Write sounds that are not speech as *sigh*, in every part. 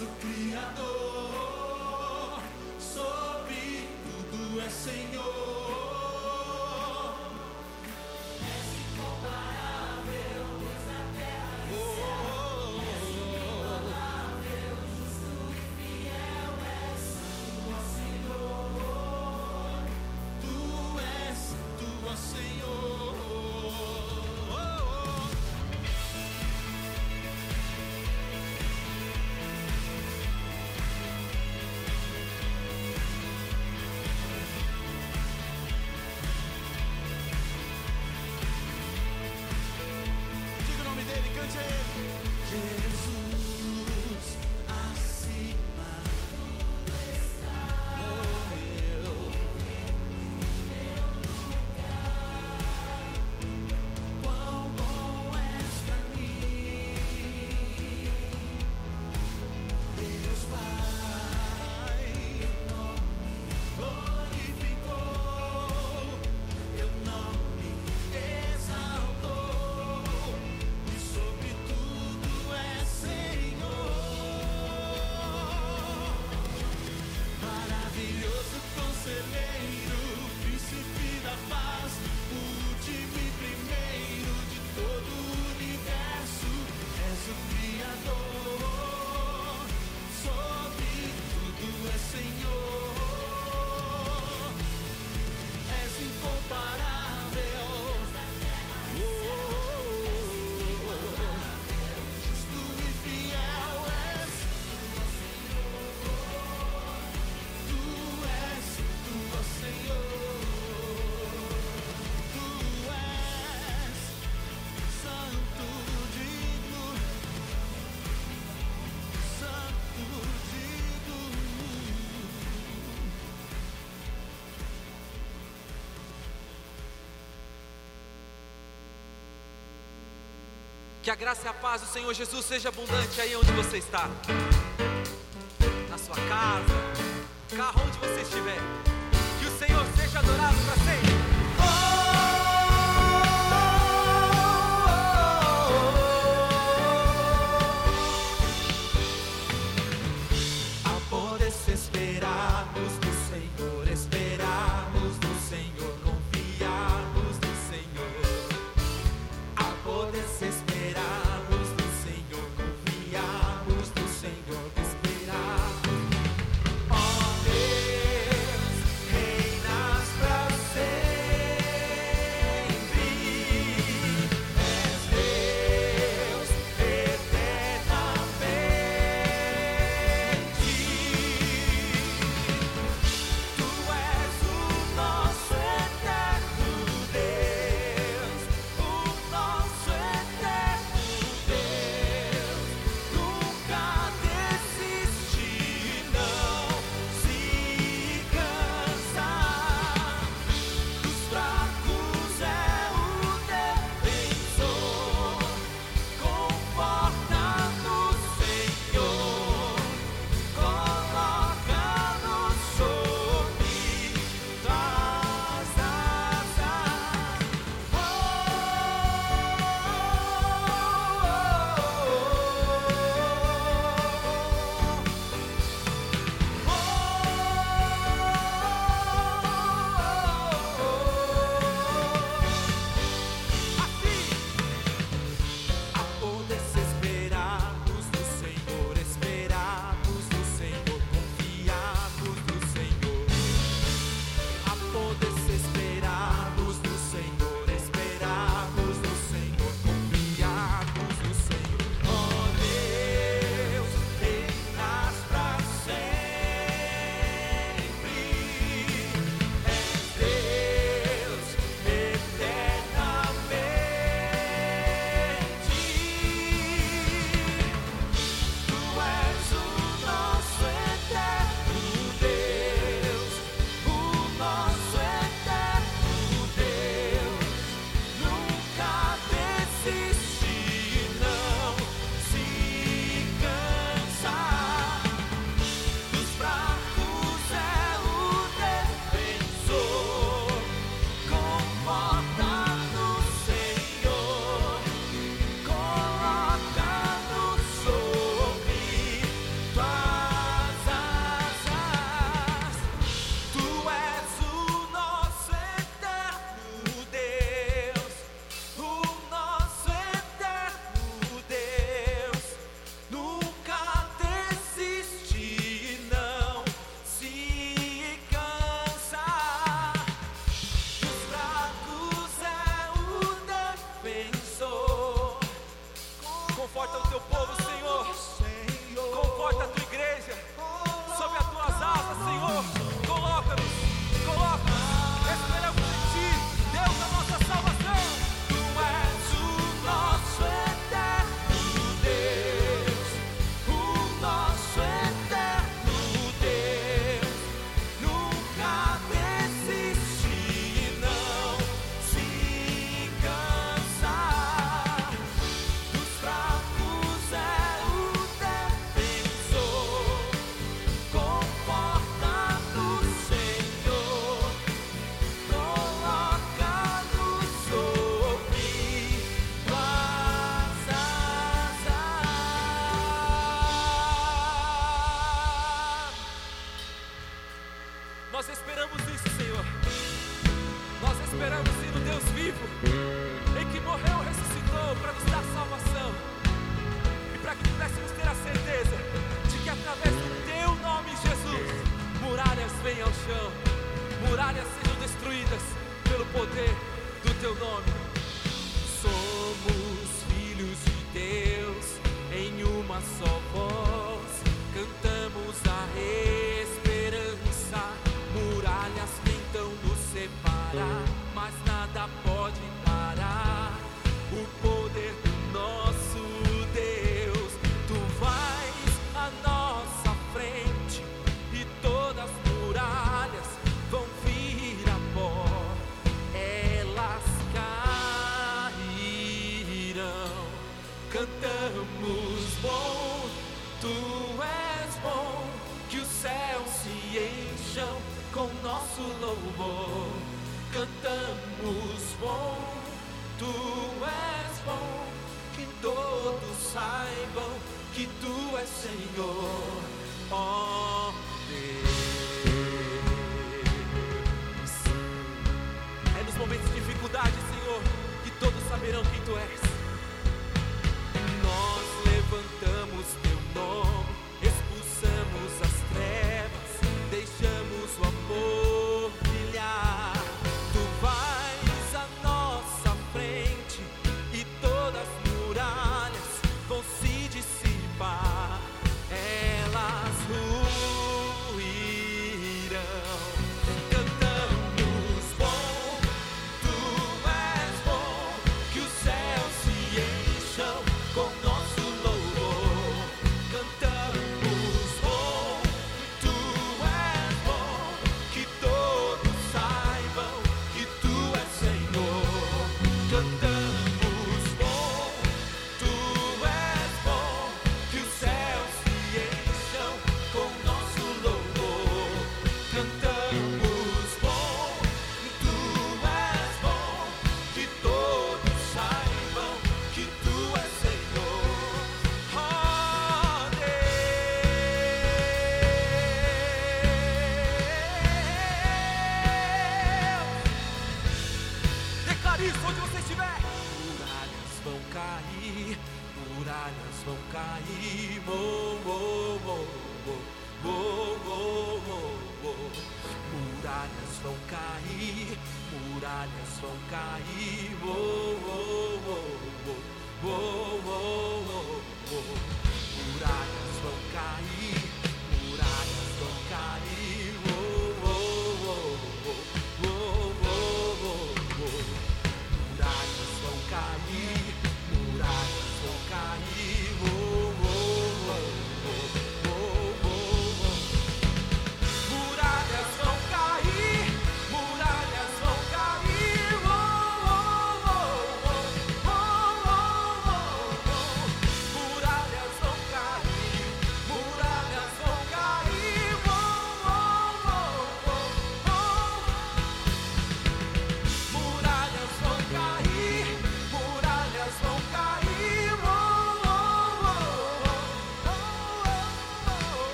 o Criador, sobre tudo é Senhor. Que a graça e a paz do Senhor Jesus seja abundante aí onde você está. Na sua casa, carro onde você estiver. Que o Senhor seja adorado para sempre.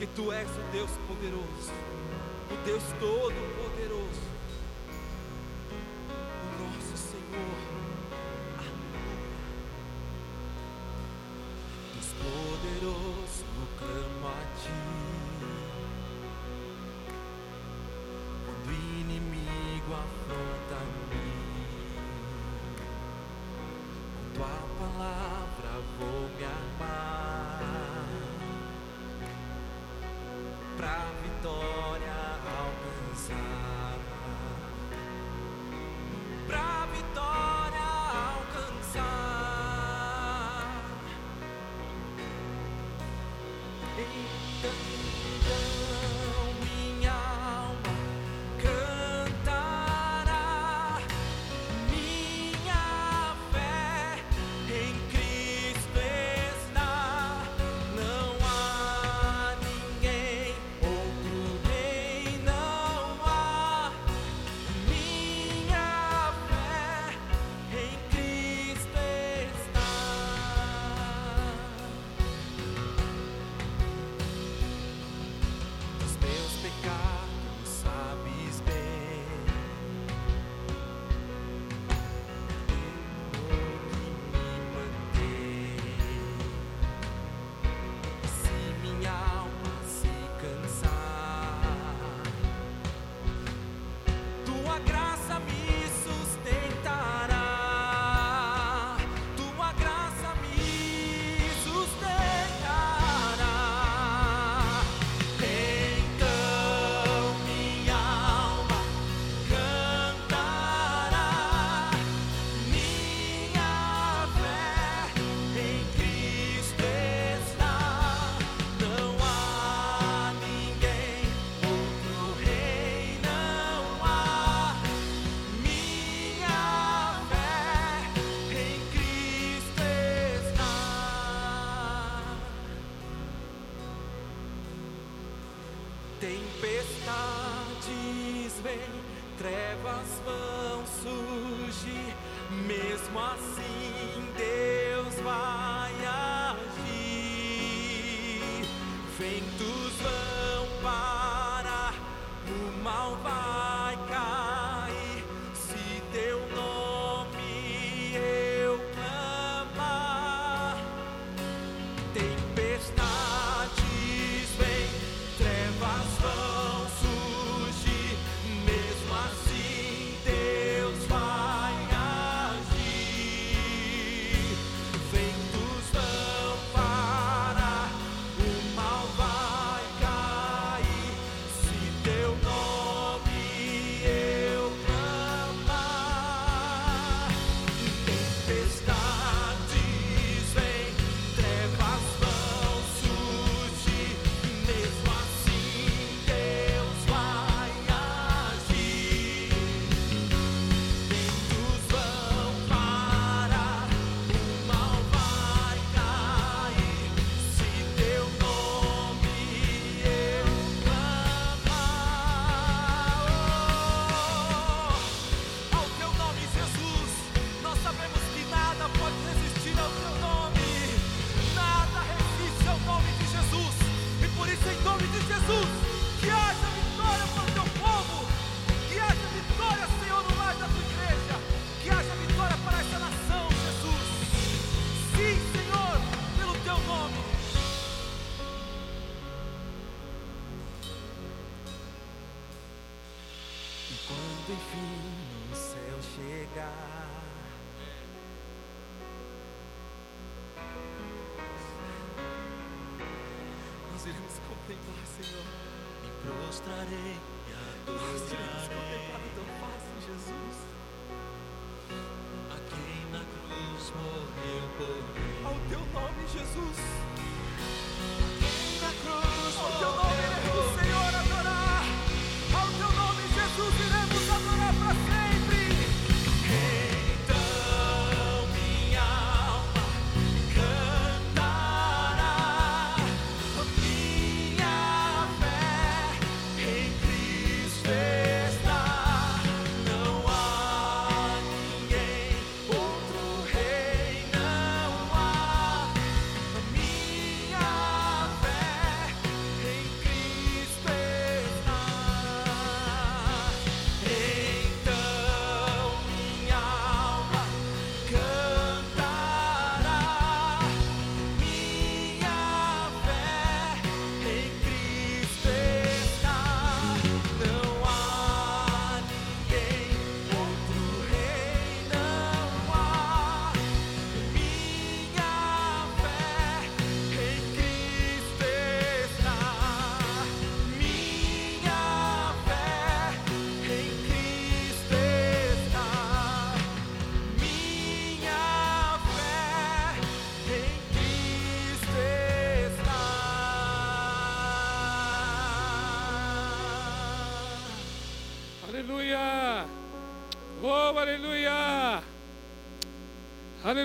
porque tu és o Deus poderoso, o Deus todo pra vitória.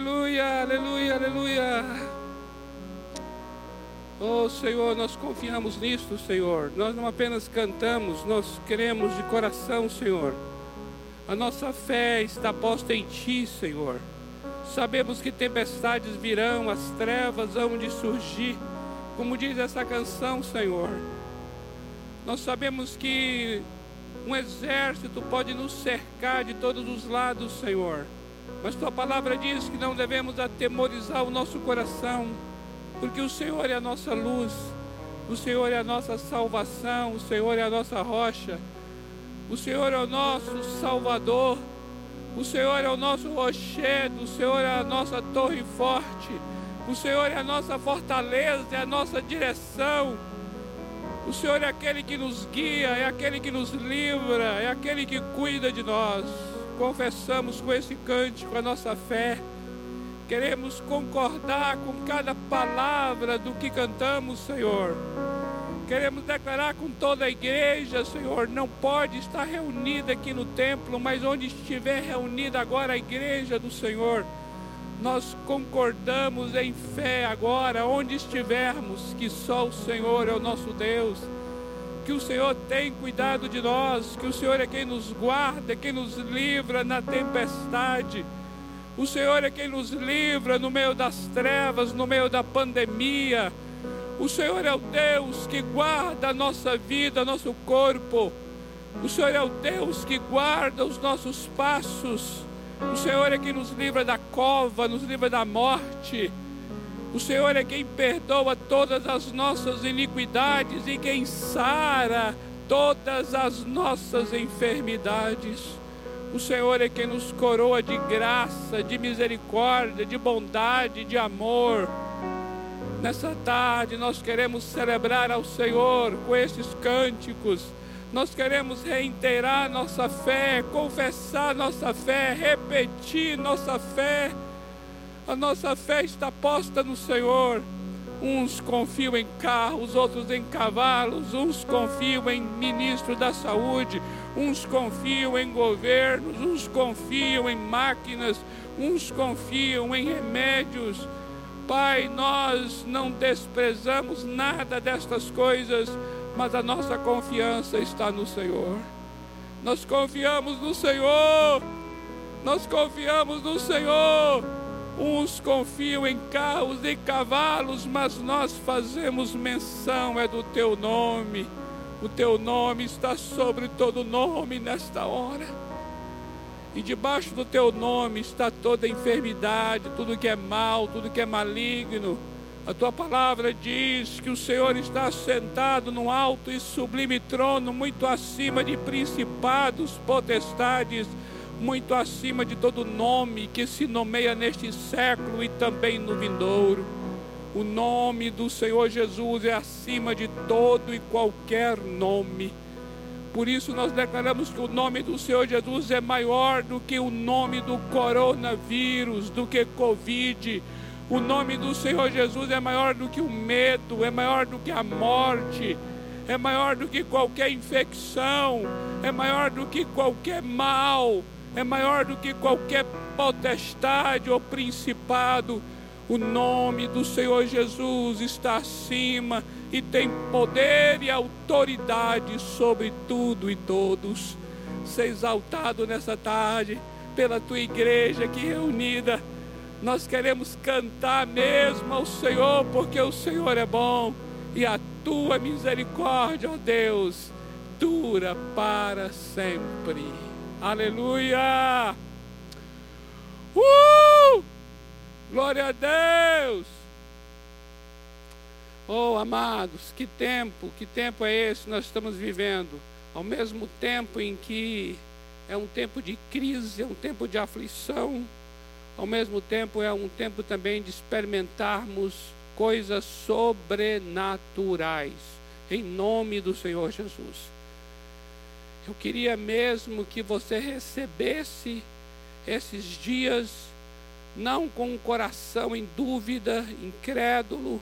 Aleluia, aleluia, aleluia! Oh, Senhor, nós confiamos nisto, Senhor. Nós não apenas cantamos, nós queremos de coração, Senhor. A nossa fé está posta em Ti, Senhor. Sabemos que tempestades virão, as trevas hão de surgir, como diz essa canção, Senhor. Nós sabemos que um exército pode nos cercar de todos os lados, Senhor. Mas tua palavra diz que não devemos atemorizar o nosso coração, porque o Senhor é a nossa luz, o Senhor é a nossa salvação, o Senhor é a nossa rocha, o Senhor é o nosso Salvador, o Senhor é o nosso rochedo, o Senhor é a nossa torre forte, o Senhor é a nossa fortaleza, é a nossa direção. O Senhor é aquele que nos guia, é aquele que nos livra, é aquele que cuida de nós. Confessamos com esse cântico a nossa fé. Queremos concordar com cada palavra do que cantamos, Senhor. Queremos declarar com toda a igreja, Senhor, não pode estar reunida aqui no templo, mas onde estiver reunida agora a igreja do Senhor, nós concordamos em fé agora, onde estivermos, que só o Senhor é o nosso Deus. Que o Senhor tem cuidado de nós, que o Senhor é quem nos guarda, quem nos livra na tempestade. O Senhor é quem nos livra no meio das trevas, no meio da pandemia. O Senhor é o Deus que guarda a nossa vida, nosso corpo. O Senhor é o Deus que guarda os nossos passos. O Senhor é quem nos livra da cova, nos livra da morte. O Senhor é quem perdoa todas as nossas iniquidades e quem sara todas as nossas enfermidades. O Senhor é quem nos coroa de graça, de misericórdia, de bondade, de amor. Nessa tarde nós queremos celebrar ao Senhor com esses cânticos. Nós queremos reiterar nossa fé, confessar nossa fé, repetir nossa fé a nossa fé está posta no Senhor. Uns confiam em carros, outros em cavalos, uns confiam em ministros da saúde, uns confiam em governos, uns confiam em máquinas, uns confiam em remédios. Pai, nós não desprezamos nada destas coisas, mas a nossa confiança está no Senhor. Nós confiamos no Senhor. Nós confiamos no Senhor. Uns confiam em carros e cavalos, mas nós fazemos menção é do teu nome. O teu nome está sobre todo nome nesta hora. E debaixo do teu nome está toda enfermidade, tudo que é mal, tudo que é maligno. A tua palavra diz que o Senhor está sentado no alto e sublime trono, muito acima de principados, potestades muito acima de todo nome que se nomeia neste século e também no vindouro. O nome do Senhor Jesus é acima de todo e qualquer nome. Por isso nós declaramos que o nome do Senhor Jesus é maior do que o nome do coronavírus, do que Covid. O nome do Senhor Jesus é maior do que o medo, é maior do que a morte, é maior do que qualquer infecção, é maior do que qualquer mal é maior do que qualquer potestade ou principado. O nome do Senhor Jesus está acima e tem poder e autoridade sobre tudo e todos. Ser exaltado nessa tarde pela tua igreja aqui reunida. Nós queremos cantar mesmo ao Senhor, porque o Senhor é bom e a tua misericórdia, ó Deus, dura para sempre. Aleluia! Uh! Glória a Deus! Oh, amados, que tempo, que tempo é esse nós estamos vivendo? Ao mesmo tempo em que é um tempo de crise, é um tempo de aflição, ao mesmo tempo é um tempo também de experimentarmos coisas sobrenaturais, em nome do Senhor Jesus. Eu queria mesmo que você recebesse esses dias não com um coração em dúvida, incrédulo,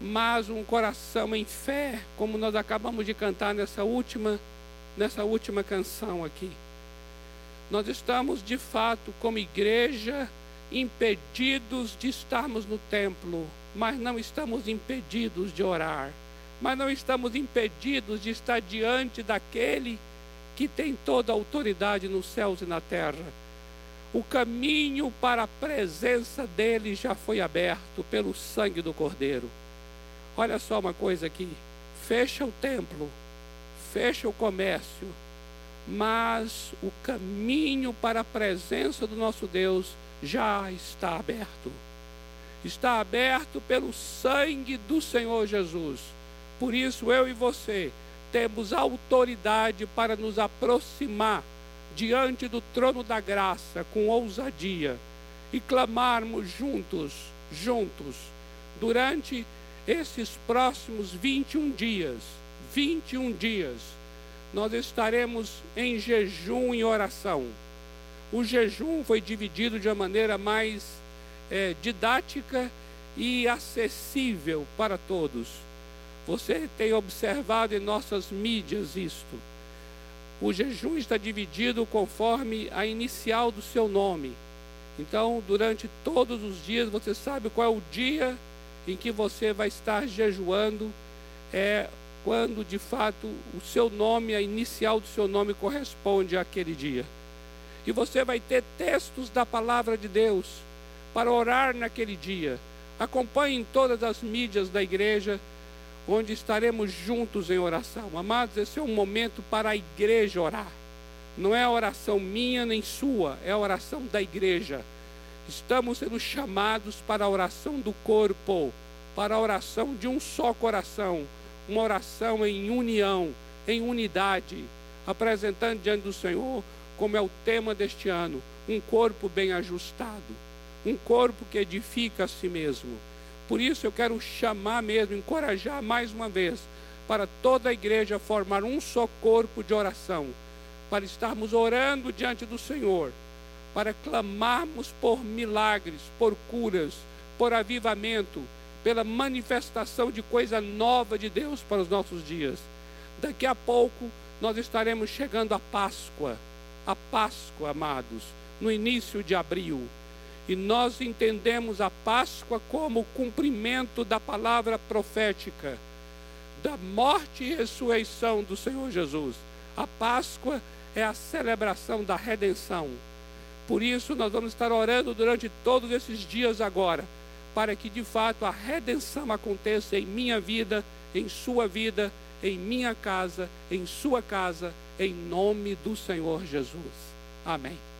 mas um coração em fé, como nós acabamos de cantar nessa última nessa última canção aqui. Nós estamos de fato como igreja impedidos de estarmos no templo, mas não estamos impedidos de orar, mas não estamos impedidos de estar diante daquele que tem toda a autoridade nos céus e na terra. O caminho para a presença dele já foi aberto pelo sangue do Cordeiro. Olha só uma coisa aqui: fecha o templo, fecha o comércio, mas o caminho para a presença do nosso Deus já está aberto. Está aberto pelo sangue do Senhor Jesus. Por isso, eu e você temos autoridade para nos aproximar diante do trono da graça com ousadia e clamarmos juntos, juntos, durante esses próximos 21 dias, 21 dias, nós estaremos em jejum e oração. O jejum foi dividido de uma maneira mais é, didática e acessível para todos. Você tem observado em nossas mídias isto. O jejum está dividido conforme a inicial do seu nome. Então, durante todos os dias, você sabe qual é o dia em que você vai estar jejuando. É quando de fato o seu nome, a inicial do seu nome corresponde àquele dia. E você vai ter textos da palavra de Deus para orar naquele dia. Acompanhe em todas as mídias da igreja, onde estaremos juntos em oração. Amados, esse é um momento para a igreja orar. Não é oração minha nem sua, é oração da igreja. Estamos sendo chamados para a oração do corpo, para a oração de um só coração, uma oração em união, em unidade, apresentando diante do Senhor, como é o tema deste ano, um corpo bem ajustado, um corpo que edifica a si mesmo. Por isso eu quero chamar mesmo, encorajar mais uma vez, para toda a igreja formar um só corpo de oração, para estarmos orando diante do Senhor, para clamarmos por milagres, por curas, por avivamento, pela manifestação de coisa nova de Deus para os nossos dias. Daqui a pouco nós estaremos chegando à Páscoa, a Páscoa, amados, no início de abril. E nós entendemos a Páscoa como o cumprimento da palavra profética, da morte e ressurreição do Senhor Jesus. A Páscoa é a celebração da redenção. Por isso, nós vamos estar orando durante todos esses dias agora para que de fato a redenção aconteça em minha vida, em sua vida, em minha casa, em sua casa, em nome do Senhor Jesus. Amém.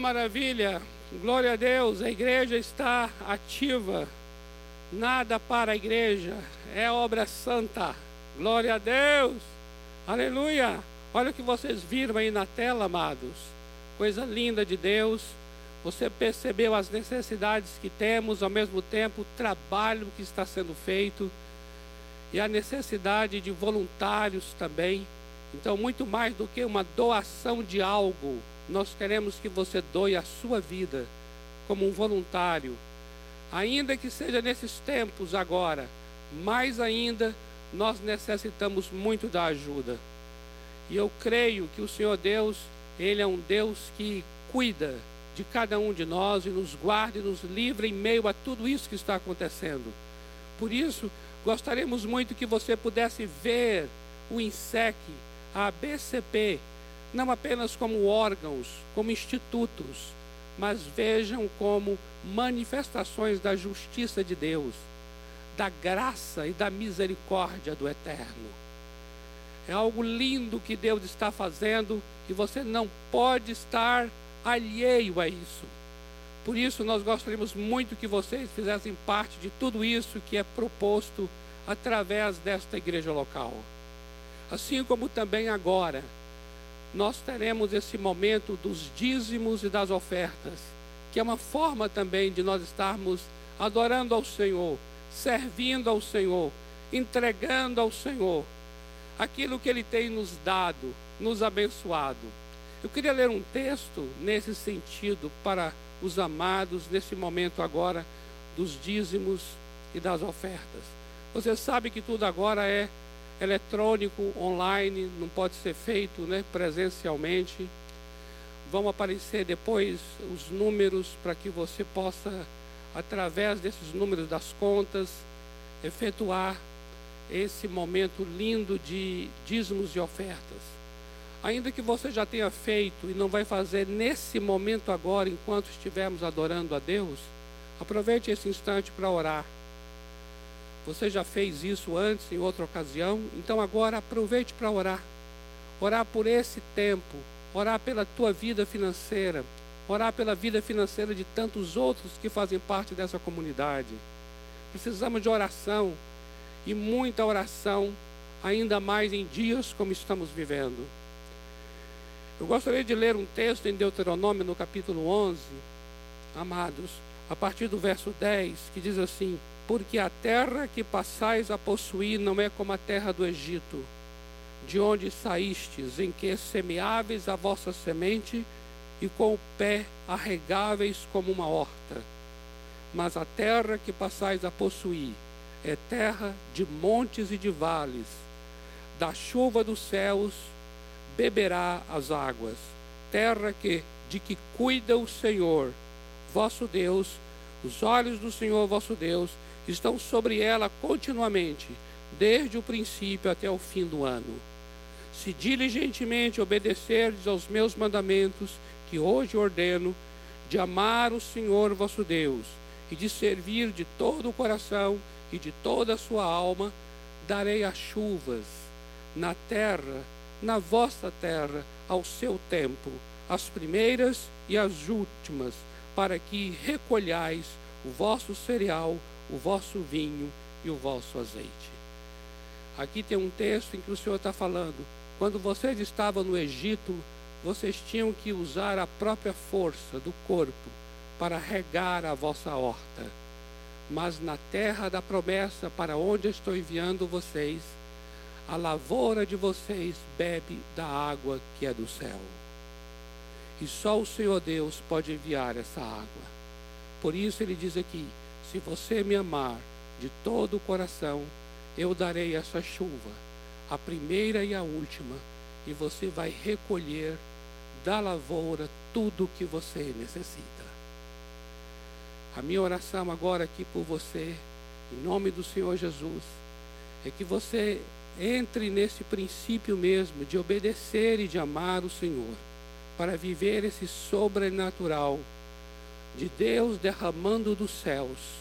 Maravilha! Glória a Deus, a igreja está ativa. Nada para a igreja, é obra santa. Glória a Deus! Aleluia! Olha o que vocês viram aí na tela, amados. Coisa linda de Deus. Você percebeu as necessidades que temos, ao mesmo tempo o trabalho que está sendo feito e a necessidade de voluntários também. Então, muito mais do que uma doação de algo, nós queremos que você doe a sua vida como um voluntário, ainda que seja nesses tempos agora, mais ainda nós necessitamos muito da ajuda. E eu creio que o Senhor Deus, Ele é um Deus que cuida de cada um de nós e nos guarda e nos livra em meio a tudo isso que está acontecendo. Por isso, gostaríamos muito que você pudesse ver o INSEC, a BCP, não apenas como órgãos, como institutos, mas vejam como manifestações da justiça de Deus, da graça e da misericórdia do Eterno. É algo lindo que Deus está fazendo e você não pode estar alheio a isso. Por isso, nós gostaríamos muito que vocês fizessem parte de tudo isso que é proposto através desta igreja local. Assim como também agora, nós teremos esse momento dos dízimos e das ofertas, que é uma forma também de nós estarmos adorando ao Senhor, servindo ao Senhor, entregando ao Senhor aquilo que Ele tem nos dado, nos abençoado. Eu queria ler um texto nesse sentido para os amados nesse momento agora dos dízimos e das ofertas. Você sabe que tudo agora é eletrônico, online, não pode ser feito né, presencialmente. Vão aparecer depois os números para que você possa, através desses números das contas, efetuar esse momento lindo de dízimos e ofertas. Ainda que você já tenha feito e não vai fazer nesse momento agora, enquanto estivermos adorando a Deus, aproveite esse instante para orar. Você já fez isso antes, em outra ocasião, então agora aproveite para orar. Orar por esse tempo, orar pela tua vida financeira, orar pela vida financeira de tantos outros que fazem parte dessa comunidade. Precisamos de oração e muita oração, ainda mais em dias como estamos vivendo. Eu gostaria de ler um texto em Deuteronômio, no capítulo 11, amados, a partir do verso 10, que diz assim: Porque a terra que passais a possuir não é como a terra do Egito, de onde saístes, em que semeáveis a vossa semente e com o pé arregáveis como uma horta. Mas a terra que passais a possuir é terra de montes e de vales, da chuva dos céus beberá as águas, terra que de que cuida o Senhor, vosso Deus, os olhos do Senhor vosso Deus estão sobre ela continuamente, desde o princípio até o fim do ano. Se diligentemente obedecerdes aos meus mandamentos, que hoje ordeno, de amar o Senhor vosso Deus e de servir de todo o coração e de toda a sua alma, darei as chuvas na terra na vossa terra ao seu tempo, as primeiras e as últimas, para que recolhais o vosso cereal, o vosso vinho e o vosso azeite. Aqui tem um texto em que o Senhor está falando: quando vocês estavam no Egito, vocês tinham que usar a própria força do corpo para regar a vossa horta. Mas na terra da promessa, para onde estou enviando vocês, a lavoura de vocês bebe da água que é do céu. E só o Senhor Deus pode enviar essa água. Por isso ele diz aqui: se você me amar de todo o coração, eu darei essa chuva, a primeira e a última, e você vai recolher da lavoura tudo o que você necessita. A minha oração agora aqui por você, em nome do Senhor Jesus, é que você entre nesse princípio mesmo de obedecer e de amar o Senhor, para viver esse sobrenatural de Deus derramando dos céus,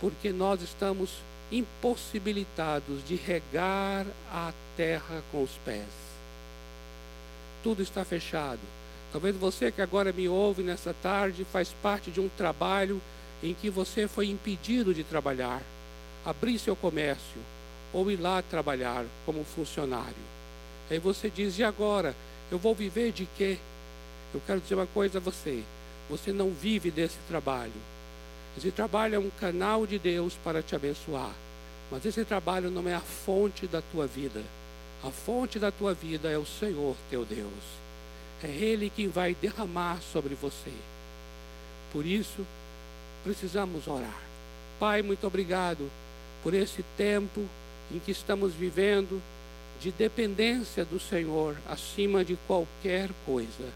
porque nós estamos impossibilitados de regar a terra com os pés. Tudo está fechado. Talvez você que agora me ouve nessa tarde faz parte de um trabalho em que você foi impedido de trabalhar, abrir seu comércio, ou ir lá trabalhar como funcionário. Aí você diz: e agora? Eu vou viver de quê? Eu quero dizer uma coisa a você: você não vive desse trabalho. Esse trabalho é um canal de Deus para te abençoar. Mas esse trabalho não é a fonte da tua vida. A fonte da tua vida é o Senhor teu Deus. É Ele quem vai derramar sobre você. Por isso, precisamos orar. Pai, muito obrigado por esse tempo em que estamos vivendo de dependência do Senhor acima de qualquer coisa.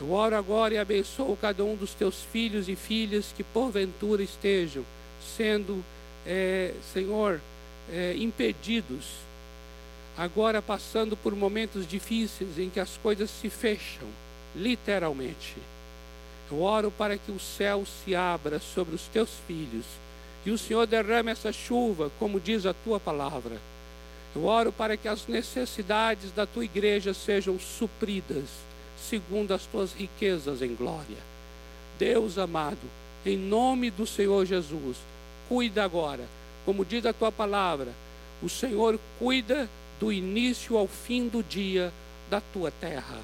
Eu oro agora e abençoo cada um dos teus filhos e filhas que porventura estejam sendo, é, Senhor, é, impedidos, agora passando por momentos difíceis em que as coisas se fecham, literalmente. Eu oro para que o céu se abra sobre os teus filhos e o Senhor derrame essa chuva, como diz a tua palavra. Eu oro para que as necessidades da tua igreja sejam supridas segundo as tuas riquezas em glória. Deus amado, em nome do Senhor Jesus, cuida agora, como diz a tua palavra, o Senhor cuida do início ao fim do dia da tua terra.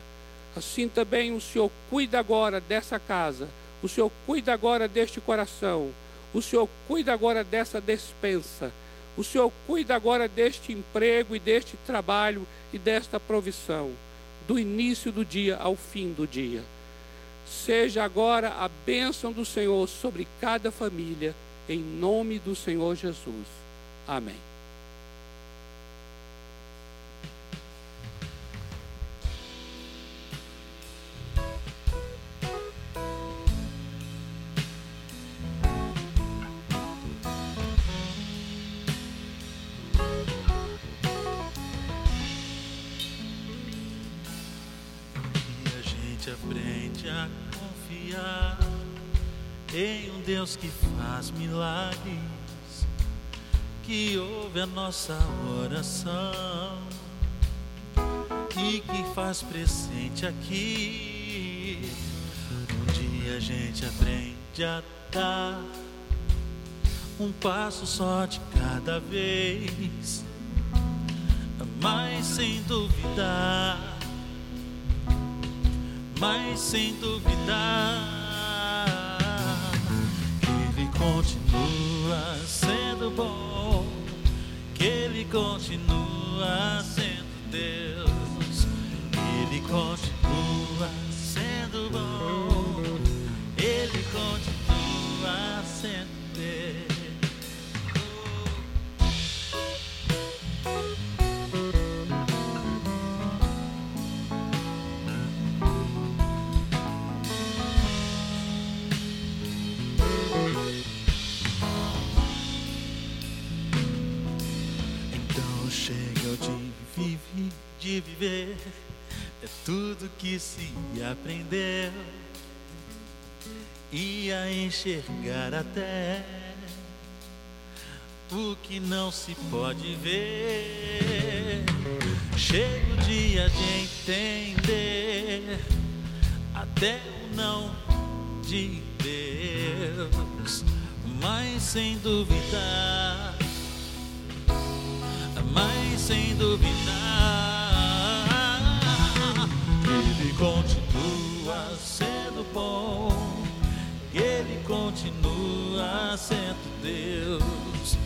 Assim também o Senhor cuida agora dessa casa, o Senhor cuida agora deste coração, o Senhor cuida agora dessa despensa, o Senhor cuida agora deste emprego e deste trabalho e desta provisão, do início do dia ao fim do dia. Seja agora a bênção do Senhor sobre cada família, em nome do Senhor Jesus. Amém. Confiar em um Deus que faz milagres, que ouve a nossa oração e que faz presente aqui. Um dia a gente aprende a dar um passo só de cada vez, mas sem duvidar mas sem duvidar, Ele continua sendo bom, que Ele continua sendo Deus, Ele continua sendo bom, Ele continua sendo viver, é tudo que se aprendeu. E a enxergar até o que não se pode ver. Chega o dia de entender até o não de Deus, mas sem duvidar mas sem duvidar, continua sendo bom, Ele continua sendo Deus,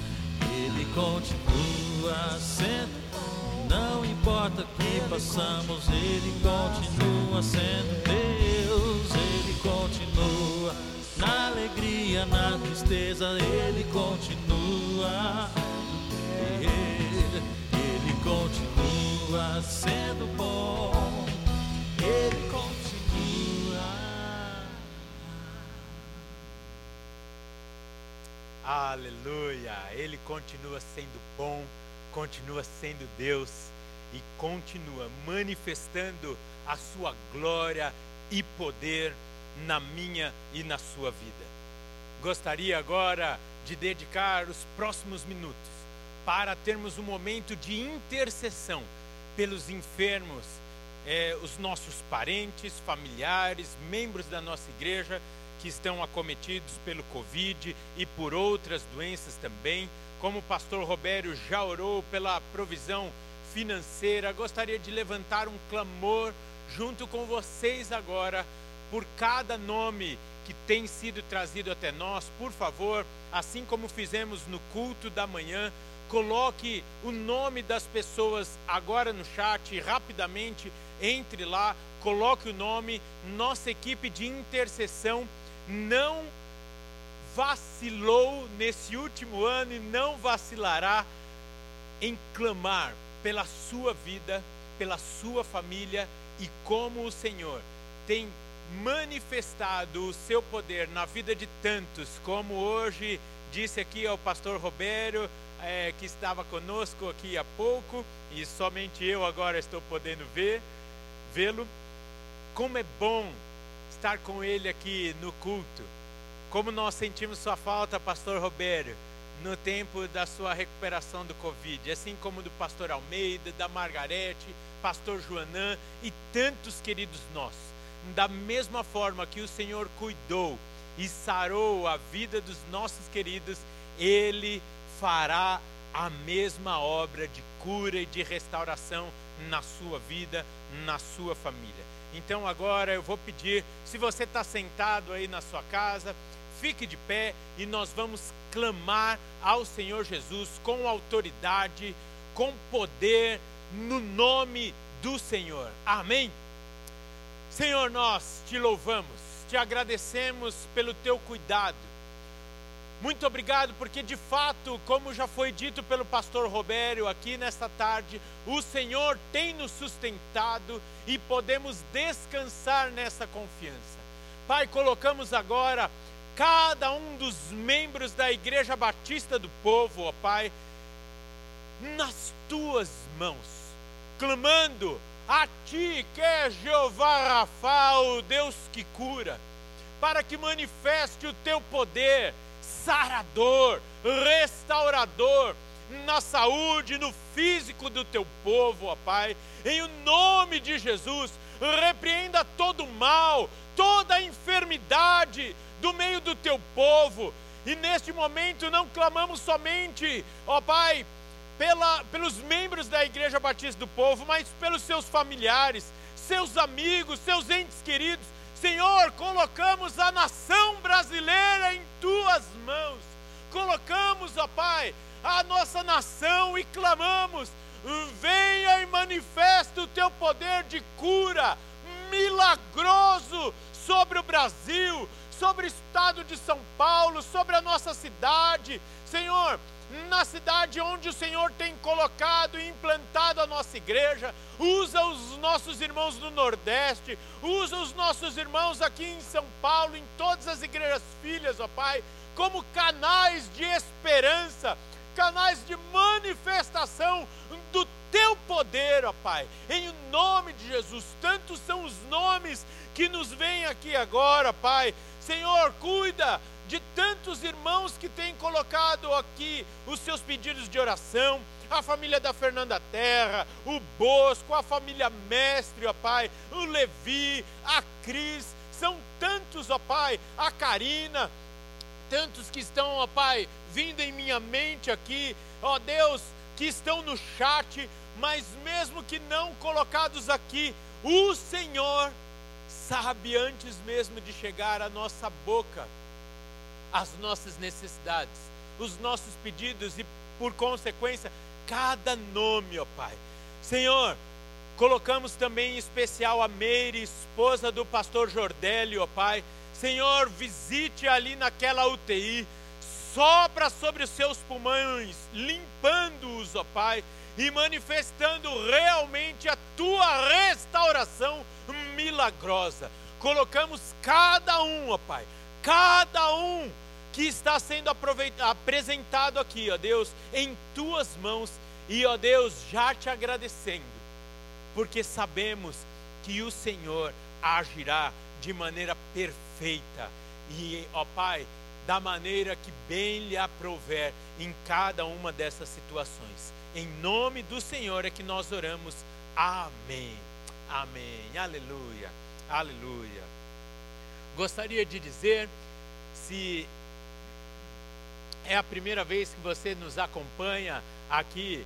Ele continua sendo bom. Não importa o que passamos, Ele continua sendo Deus, Ele continua na alegria, na tristeza, Ele continua. Ele, ele continua sendo bom. Ele continua. Aleluia! Ele continua sendo bom, continua sendo Deus e continua manifestando a sua glória e poder na minha e na sua vida. Gostaria agora de dedicar os próximos minutos para termos um momento de intercessão pelos enfermos, eh, os nossos parentes, familiares, membros da nossa igreja que estão acometidos pelo Covid e por outras doenças também. Como o pastor Robério já orou pela provisão financeira, gostaria de levantar um clamor junto com vocês agora por cada nome que tem sido trazido até nós. Por favor, assim como fizemos no culto da manhã, coloque o nome das pessoas agora no chat, rapidamente entre lá, coloque o nome. Nossa equipe de intercessão não vacilou nesse último ano e não vacilará em clamar pela sua vida, pela sua família e como o Senhor tem manifestado o seu poder na vida de tantos, como hoje disse aqui ao pastor Robério, é, que estava conosco aqui há pouco, e somente eu agora estou podendo ver, vê-lo. Como é bom estar com ele aqui no culto. Como nós sentimos sua falta, pastor Robério, no tempo da sua recuperação do Covid, assim como do pastor Almeida, da Margarete, pastor Joanã e tantos queridos nossos. Da mesma forma que o Senhor cuidou e sarou a vida dos nossos queridos, ele fará a mesma obra de cura e de restauração na sua vida, na sua família. Então agora eu vou pedir, se você está sentado aí na sua casa, fique de pé e nós vamos clamar ao Senhor Jesus com autoridade, com poder, no nome do Senhor. Amém? Senhor, nós te louvamos, te agradecemos pelo teu cuidado. Muito obrigado, porque de fato, como já foi dito pelo pastor Robério aqui nesta tarde, o Senhor tem nos sustentado e podemos descansar nessa confiança. Pai, colocamos agora cada um dos membros da Igreja Batista do Povo, ó Pai, nas tuas mãos, clamando a Ti, que é Jeová Rafa, o Deus que cura, para que manifeste o Teu poder sarador, restaurador, na saúde, no físico do Teu povo, ó Pai, em o nome de Jesus, repreenda todo mal, toda enfermidade do meio do Teu povo, e neste momento não clamamos somente, ó Pai, pela, pelos membros da Igreja Batista do Povo, mas pelos seus familiares, seus amigos, seus entes queridos. Senhor, colocamos a nação brasileira em tuas mãos. Colocamos, ó Pai, a nossa nação e clamamos: venha e manifesta o teu poder de cura milagroso sobre o Brasil, sobre o estado de São Paulo, sobre a nossa cidade. Senhor, na cidade onde o Senhor tem colocado e implantado a nossa igreja, usa os nossos irmãos do Nordeste, usa os nossos irmãos aqui em São Paulo, em todas as igrejas filhas, ó Pai, como canais de esperança, canais de manifestação do teu poder, ó Pai, em nome de Jesus. Tantos são os nomes que nos vêm aqui agora, Pai. Senhor, cuida de tantos irmãos que têm colocado aqui os seus pedidos de oração, a família da Fernanda Terra, o Bosco, a família Mestre, ó Pai, o Levi, a Cris, são tantos, ó Pai, a Karina, tantos que estão, ó Pai, vindo em minha mente aqui, ó Deus, que estão no chat, mas mesmo que não colocados aqui, o Senhor sabe antes mesmo de chegar à nossa boca as nossas necessidades, os nossos pedidos e, por consequência, cada nome, ó Pai. Senhor, colocamos também em especial a Meire, esposa do pastor Jordélio, ó Pai. Senhor, visite ali naquela UTI, sopra sobre os seus pulmões, limpando-os, ó Pai, e manifestando realmente a tua restauração milagrosa. Colocamos cada um, ó Pai, cada um que está sendo apresentado aqui, ó Deus, em tuas mãos, e ó Deus, já te agradecendo, porque sabemos que o Senhor agirá de maneira perfeita e, ó Pai, da maneira que bem lhe aprouver em cada uma dessas situações. Em nome do Senhor é que nós oramos. Amém. Amém. Aleluia. Aleluia. Gostaria de dizer se é a primeira vez que você nos acompanha aqui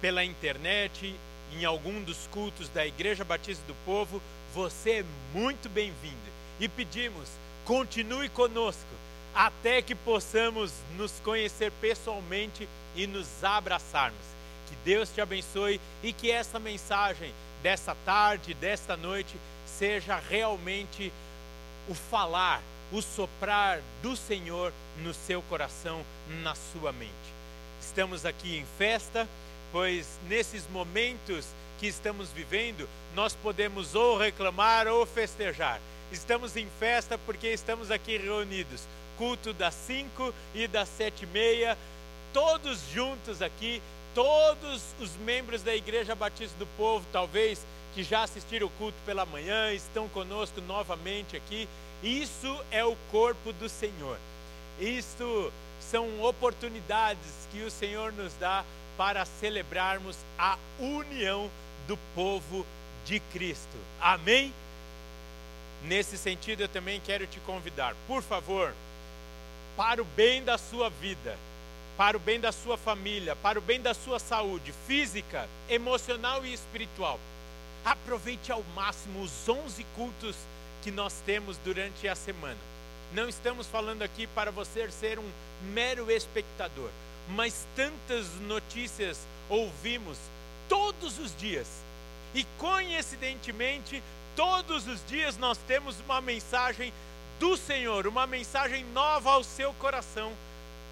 pela internet, em algum dos cultos da Igreja Batista do Povo, você é muito bem-vindo. E pedimos, continue conosco até que possamos nos conhecer pessoalmente e nos abraçarmos. Que Deus te abençoe e que essa mensagem dessa tarde, desta noite, seja realmente o falar o soprar do Senhor no seu coração, na sua mente. Estamos aqui em festa, pois nesses momentos que estamos vivendo, nós podemos ou reclamar ou festejar. Estamos em festa porque estamos aqui reunidos. Culto das 5 e das sete e meia, todos juntos aqui, todos os membros da Igreja Batista do Povo, talvez que já assistiram o culto pela manhã, estão conosco novamente aqui. Isso é o corpo do Senhor. Isto são oportunidades que o Senhor nos dá para celebrarmos a união do povo de Cristo. Amém? Nesse sentido, eu também quero te convidar, por favor, para o bem da sua vida, para o bem da sua família, para o bem da sua saúde física, emocional e espiritual. Aproveite ao máximo os 11 cultos que nós temos durante a semana. Não estamos falando aqui para você ser um mero espectador, mas tantas notícias ouvimos todos os dias. E coincidentemente, todos os dias nós temos uma mensagem do Senhor, uma mensagem nova ao seu coração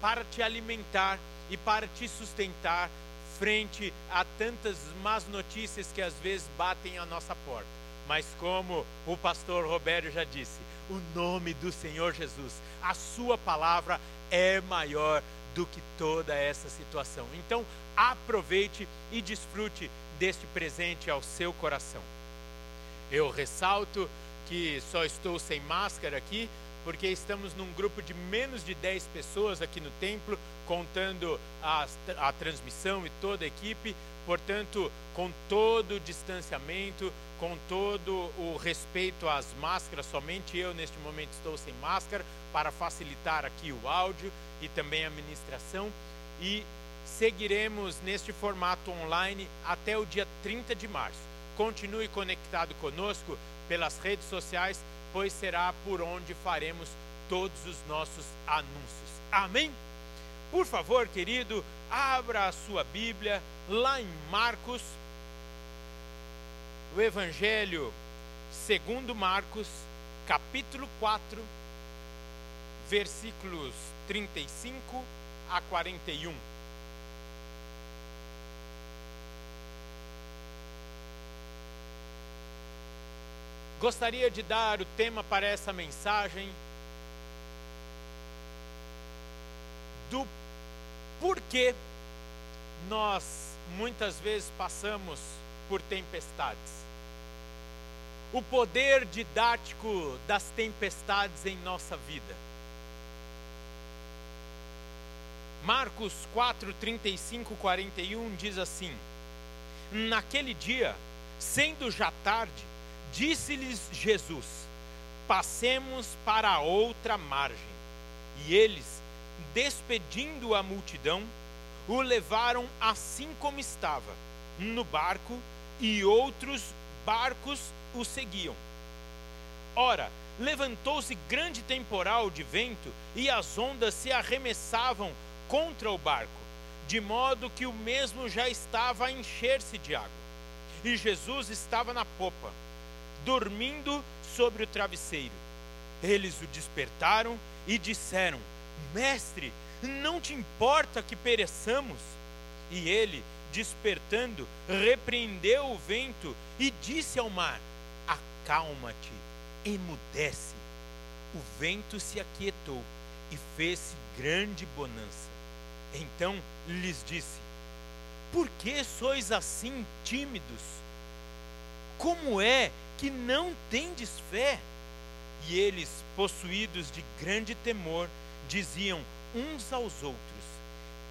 para te alimentar e para te sustentar frente a tantas más notícias que às vezes batem à nossa porta. Mas como o pastor Roberto já disse, o nome do Senhor Jesus, a sua palavra é maior do que toda essa situação. Então, aproveite e desfrute deste presente ao seu coração. Eu ressalto que só estou sem máscara aqui, porque estamos num grupo de menos de 10 pessoas aqui no templo, contando a, a transmissão e toda a equipe, portanto, com todo o distanciamento, com todo o respeito às máscaras, somente eu neste momento estou sem máscara, para facilitar aqui o áudio e também a ministração, e seguiremos neste formato online até o dia 30 de março. Continue conectado conosco pelas redes sociais, pois será por onde faremos todos os nossos anúncios. Amém? Por favor, querido, abra a sua Bíblia lá em Marcos, o Evangelho segundo Marcos, capítulo 4, versículos 35 a 41. Gostaria de dar o tema para essa mensagem do porquê nós muitas vezes passamos por tempestades. O poder didático das tempestades em nossa vida. Marcos 4, 35, 41 diz assim: Naquele dia, sendo já tarde, disse-lhes Jesus: Passemos para a outra margem. E eles, despedindo a multidão, o levaram assim como estava, no barco, e outros barcos o seguiam. Ora, levantou-se grande temporal de vento, e as ondas se arremessavam contra o barco, de modo que o mesmo já estava a encher-se de água. E Jesus estava na popa, dormindo sobre o travesseiro. Eles o despertaram e disseram: Mestre, não te importa que pereçamos? E ele, despertando, repreendeu o vento e disse ao mar: Acalma-te, emudece. O vento se aquietou e fez-se grande bonança. Então lhes disse: Por que sois assim tímidos? Como é que não tendes fé? E eles, possuídos de grande temor, diziam uns aos outros: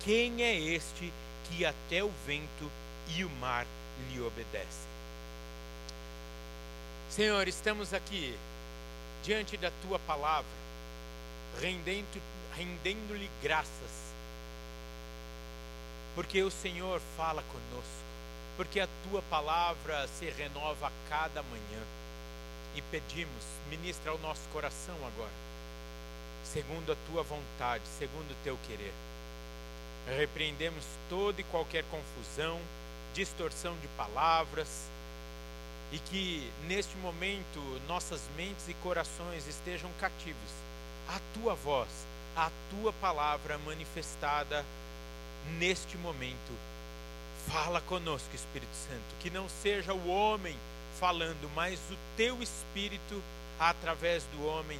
Quem é este que até o vento e o mar lhe obedecem? Senhor, estamos aqui diante da tua palavra, rendendo, rendendo-lhe graças, porque o Senhor fala conosco, porque a tua palavra se renova a cada manhã. E pedimos, ministra ao nosso coração agora, segundo a tua vontade, segundo o teu querer. Repreendemos toda e qualquer confusão, distorção de palavras, e que neste momento nossas mentes e corações estejam cativos à tua voz, à tua palavra manifestada neste momento. Fala conosco, Espírito Santo, que não seja o homem falando, mas o teu Espírito através do homem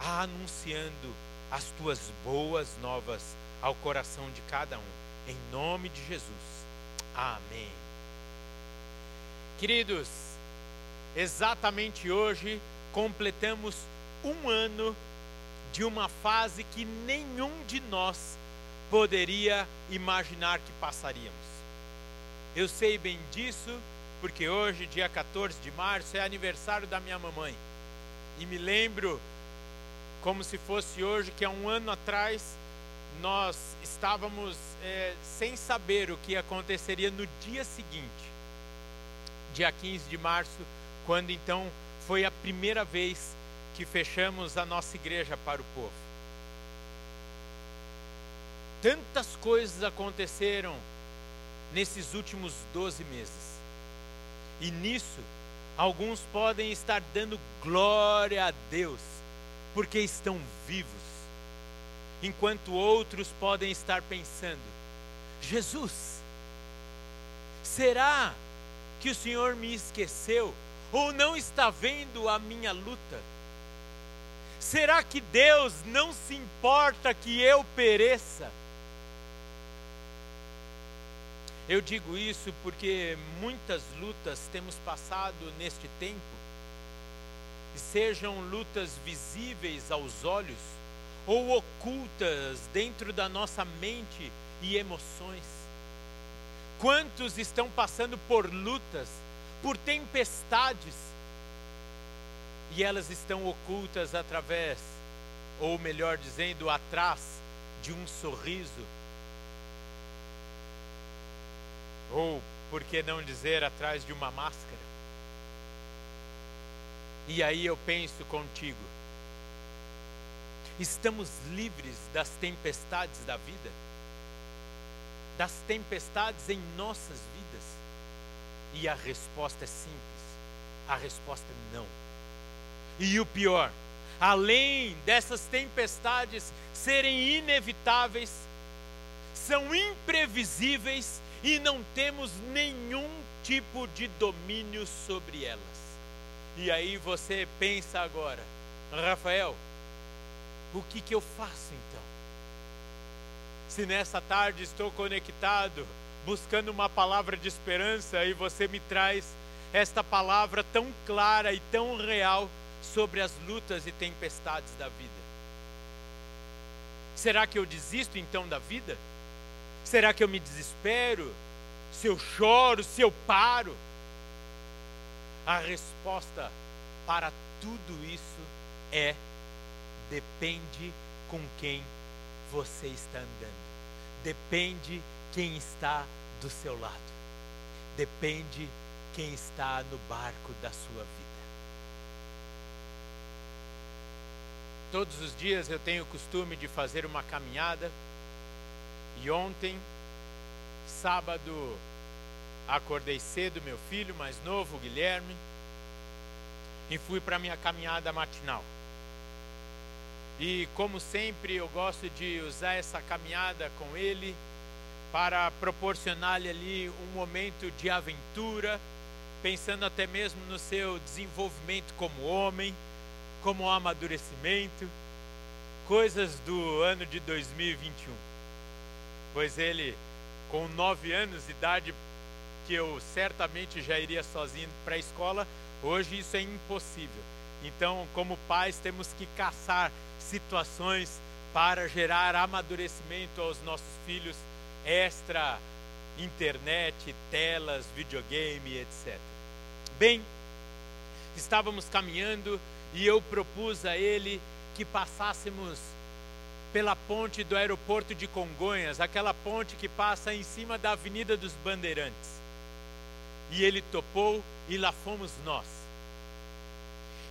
anunciando as tuas boas novas ao coração de cada um. Em nome de Jesus. Amém. Queridos, exatamente hoje, completamos um ano de uma fase que nenhum de nós poderia imaginar que passaríamos. Eu sei bem disso, porque hoje, dia 14 de março, é aniversário da minha mamãe. E me lembro, como se fosse hoje, que há um ano atrás nós estávamos é, sem saber o que aconteceria no dia seguinte, dia 15 de março, quando então foi a primeira vez que fechamos a nossa igreja para o povo. Tantas coisas aconteceram nesses últimos 12 meses. E nisso, alguns podem estar dando glória a Deus, porque estão vivos, enquanto outros podem estar pensando: Jesus, será que o Senhor me esqueceu ou não está vendo a minha luta? Será que Deus não se importa que eu pereça? Eu digo isso porque muitas lutas temos passado neste tempo, e sejam lutas visíveis aos olhos ou ocultas dentro da nossa mente e emoções. Quantos estão passando por lutas, por tempestades, e elas estão ocultas através, ou melhor dizendo, atrás de um sorriso, ou por que não dizer atrás de uma máscara? E aí eu penso contigo, estamos livres das tempestades da vida? Das tempestades em nossas vidas? E a resposta é simples: a resposta é não. E o pior, além dessas tempestades serem inevitáveis, são imprevisíveis e não temos nenhum tipo de domínio sobre elas. E aí você pensa agora, Rafael, o que, que eu faço então? Se nessa tarde estou conectado, buscando uma palavra de esperança e você me traz esta palavra tão clara e tão real sobre as lutas e tempestades da vida. Será que eu desisto então da vida? Será que eu me desespero? Se eu choro, se eu paro? A resposta para tudo isso é: depende com quem você está andando, depende quem está do seu lado, depende quem está no barco da sua vida. Todos os dias eu tenho o costume de fazer uma caminhada. E ontem, sábado, acordei cedo, meu filho mais novo, Guilherme, e fui para minha caminhada matinal. E como sempre, eu gosto de usar essa caminhada com ele para proporcionar-lhe ali um momento de aventura, pensando até mesmo no seu desenvolvimento como homem como amadurecimento, coisas do ano de 2021. Pois ele, com nove anos de idade, que eu certamente já iria sozinho para a escola, hoje isso é impossível. Então, como pais, temos que caçar situações para gerar amadurecimento aos nossos filhos, extra internet, telas, videogame, etc. Bem, estávamos caminhando e eu propus a ele que passássemos pela ponte do aeroporto de Congonhas, aquela ponte que passa em cima da Avenida dos Bandeirantes. E ele topou e lá fomos nós.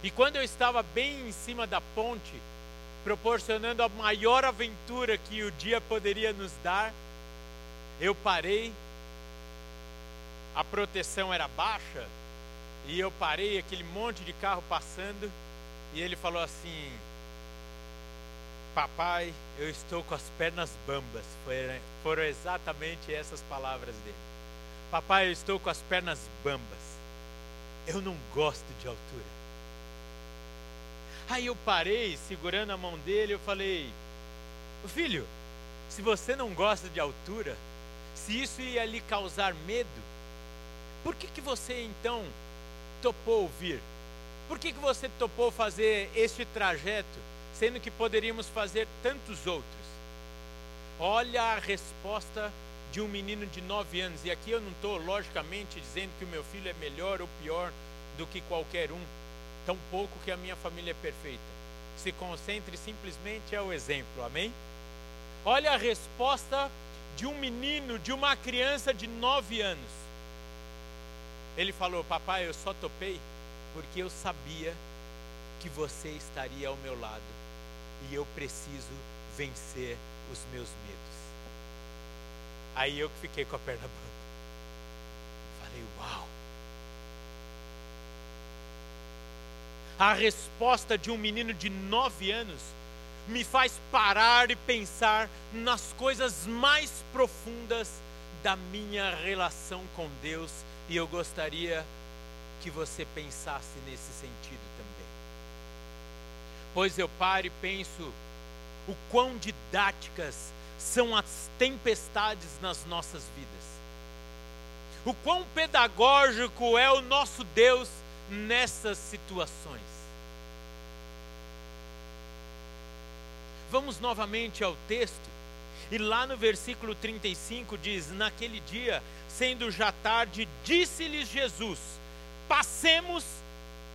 E quando eu estava bem em cima da ponte, proporcionando a maior aventura que o dia poderia nos dar, eu parei, a proteção era baixa, e eu parei, aquele monte de carro passando, e ele falou assim: Papai, eu estou com as pernas bambas. foram exatamente essas palavras dele. Papai, eu estou com as pernas bambas. Eu não gosto de altura. Aí eu parei, segurando a mão dele, eu falei: Filho, se você não gosta de altura, se isso ia lhe causar medo, por que, que você então topou vir? Por que, que você topou fazer este trajeto, sendo que poderíamos fazer tantos outros? Olha a resposta de um menino de 9 anos. E aqui eu não estou, logicamente, dizendo que o meu filho é melhor ou pior do que qualquer um, tão pouco que a minha família é perfeita. Se concentre simplesmente ao exemplo, amém? Olha a resposta de um menino, de uma criança de 9 anos. Ele falou: Papai, eu só topei porque eu sabia que você estaria ao meu lado e eu preciso vencer os meus medos. Aí eu que fiquei com a perna bamba. Falei, uau. A resposta de um menino de nove anos me faz parar e pensar nas coisas mais profundas da minha relação com Deus e eu gostaria que você pensasse nesse sentido. Pois eu paro e penso o quão didáticas são as tempestades nas nossas vidas. O quão pedagógico é o nosso Deus nessas situações. Vamos novamente ao texto. E lá no versículo 35 diz: Naquele dia, sendo já tarde, disse-lhes Jesus: Passemos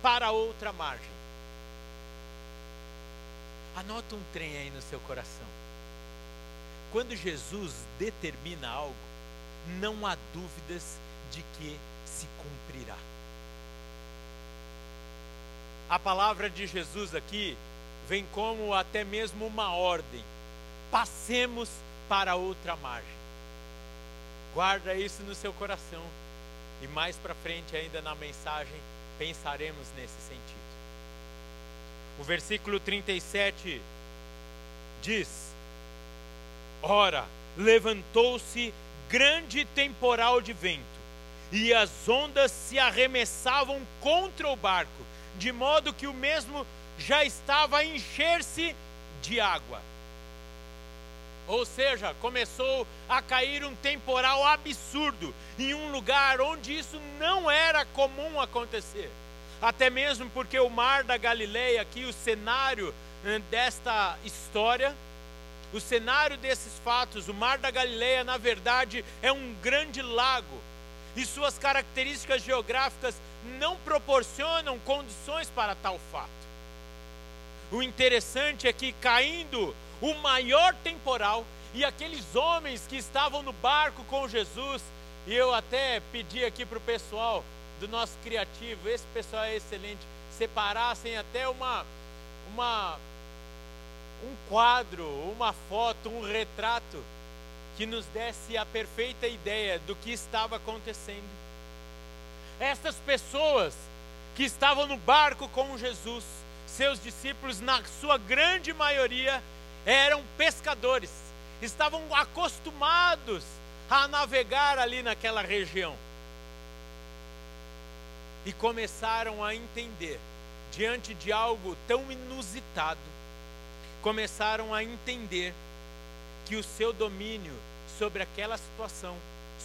para outra margem. Anota um trem aí no seu coração. Quando Jesus determina algo, não há dúvidas de que se cumprirá. A palavra de Jesus aqui vem como até mesmo uma ordem. Passemos para outra margem. Guarda isso no seu coração. E mais para frente, ainda na mensagem, pensaremos nesse sentido. O versículo 37 diz: Ora, levantou-se grande temporal de vento, e as ondas se arremessavam contra o barco, de modo que o mesmo já estava a encher-se de água. Ou seja, começou a cair um temporal absurdo em um lugar onde isso não era comum acontecer. Até mesmo porque o mar da Galileia, aqui o cenário eh, desta história, o cenário desses fatos, o Mar da Galileia, na verdade, é um grande lago. E suas características geográficas não proporcionam condições para tal fato. O interessante é que, caindo o maior temporal, e aqueles homens que estavam no barco com Jesus, e eu até pedi aqui para o pessoal do nosso criativo, esse pessoal é excelente, separassem até uma, uma um quadro, uma foto, um retrato que nos desse a perfeita ideia do que estava acontecendo. Estas pessoas que estavam no barco com Jesus, seus discípulos, na sua grande maioria, eram pescadores, estavam acostumados a navegar ali naquela região. E começaram a entender, diante de algo tão inusitado, começaram a entender que o seu domínio sobre aquela situação,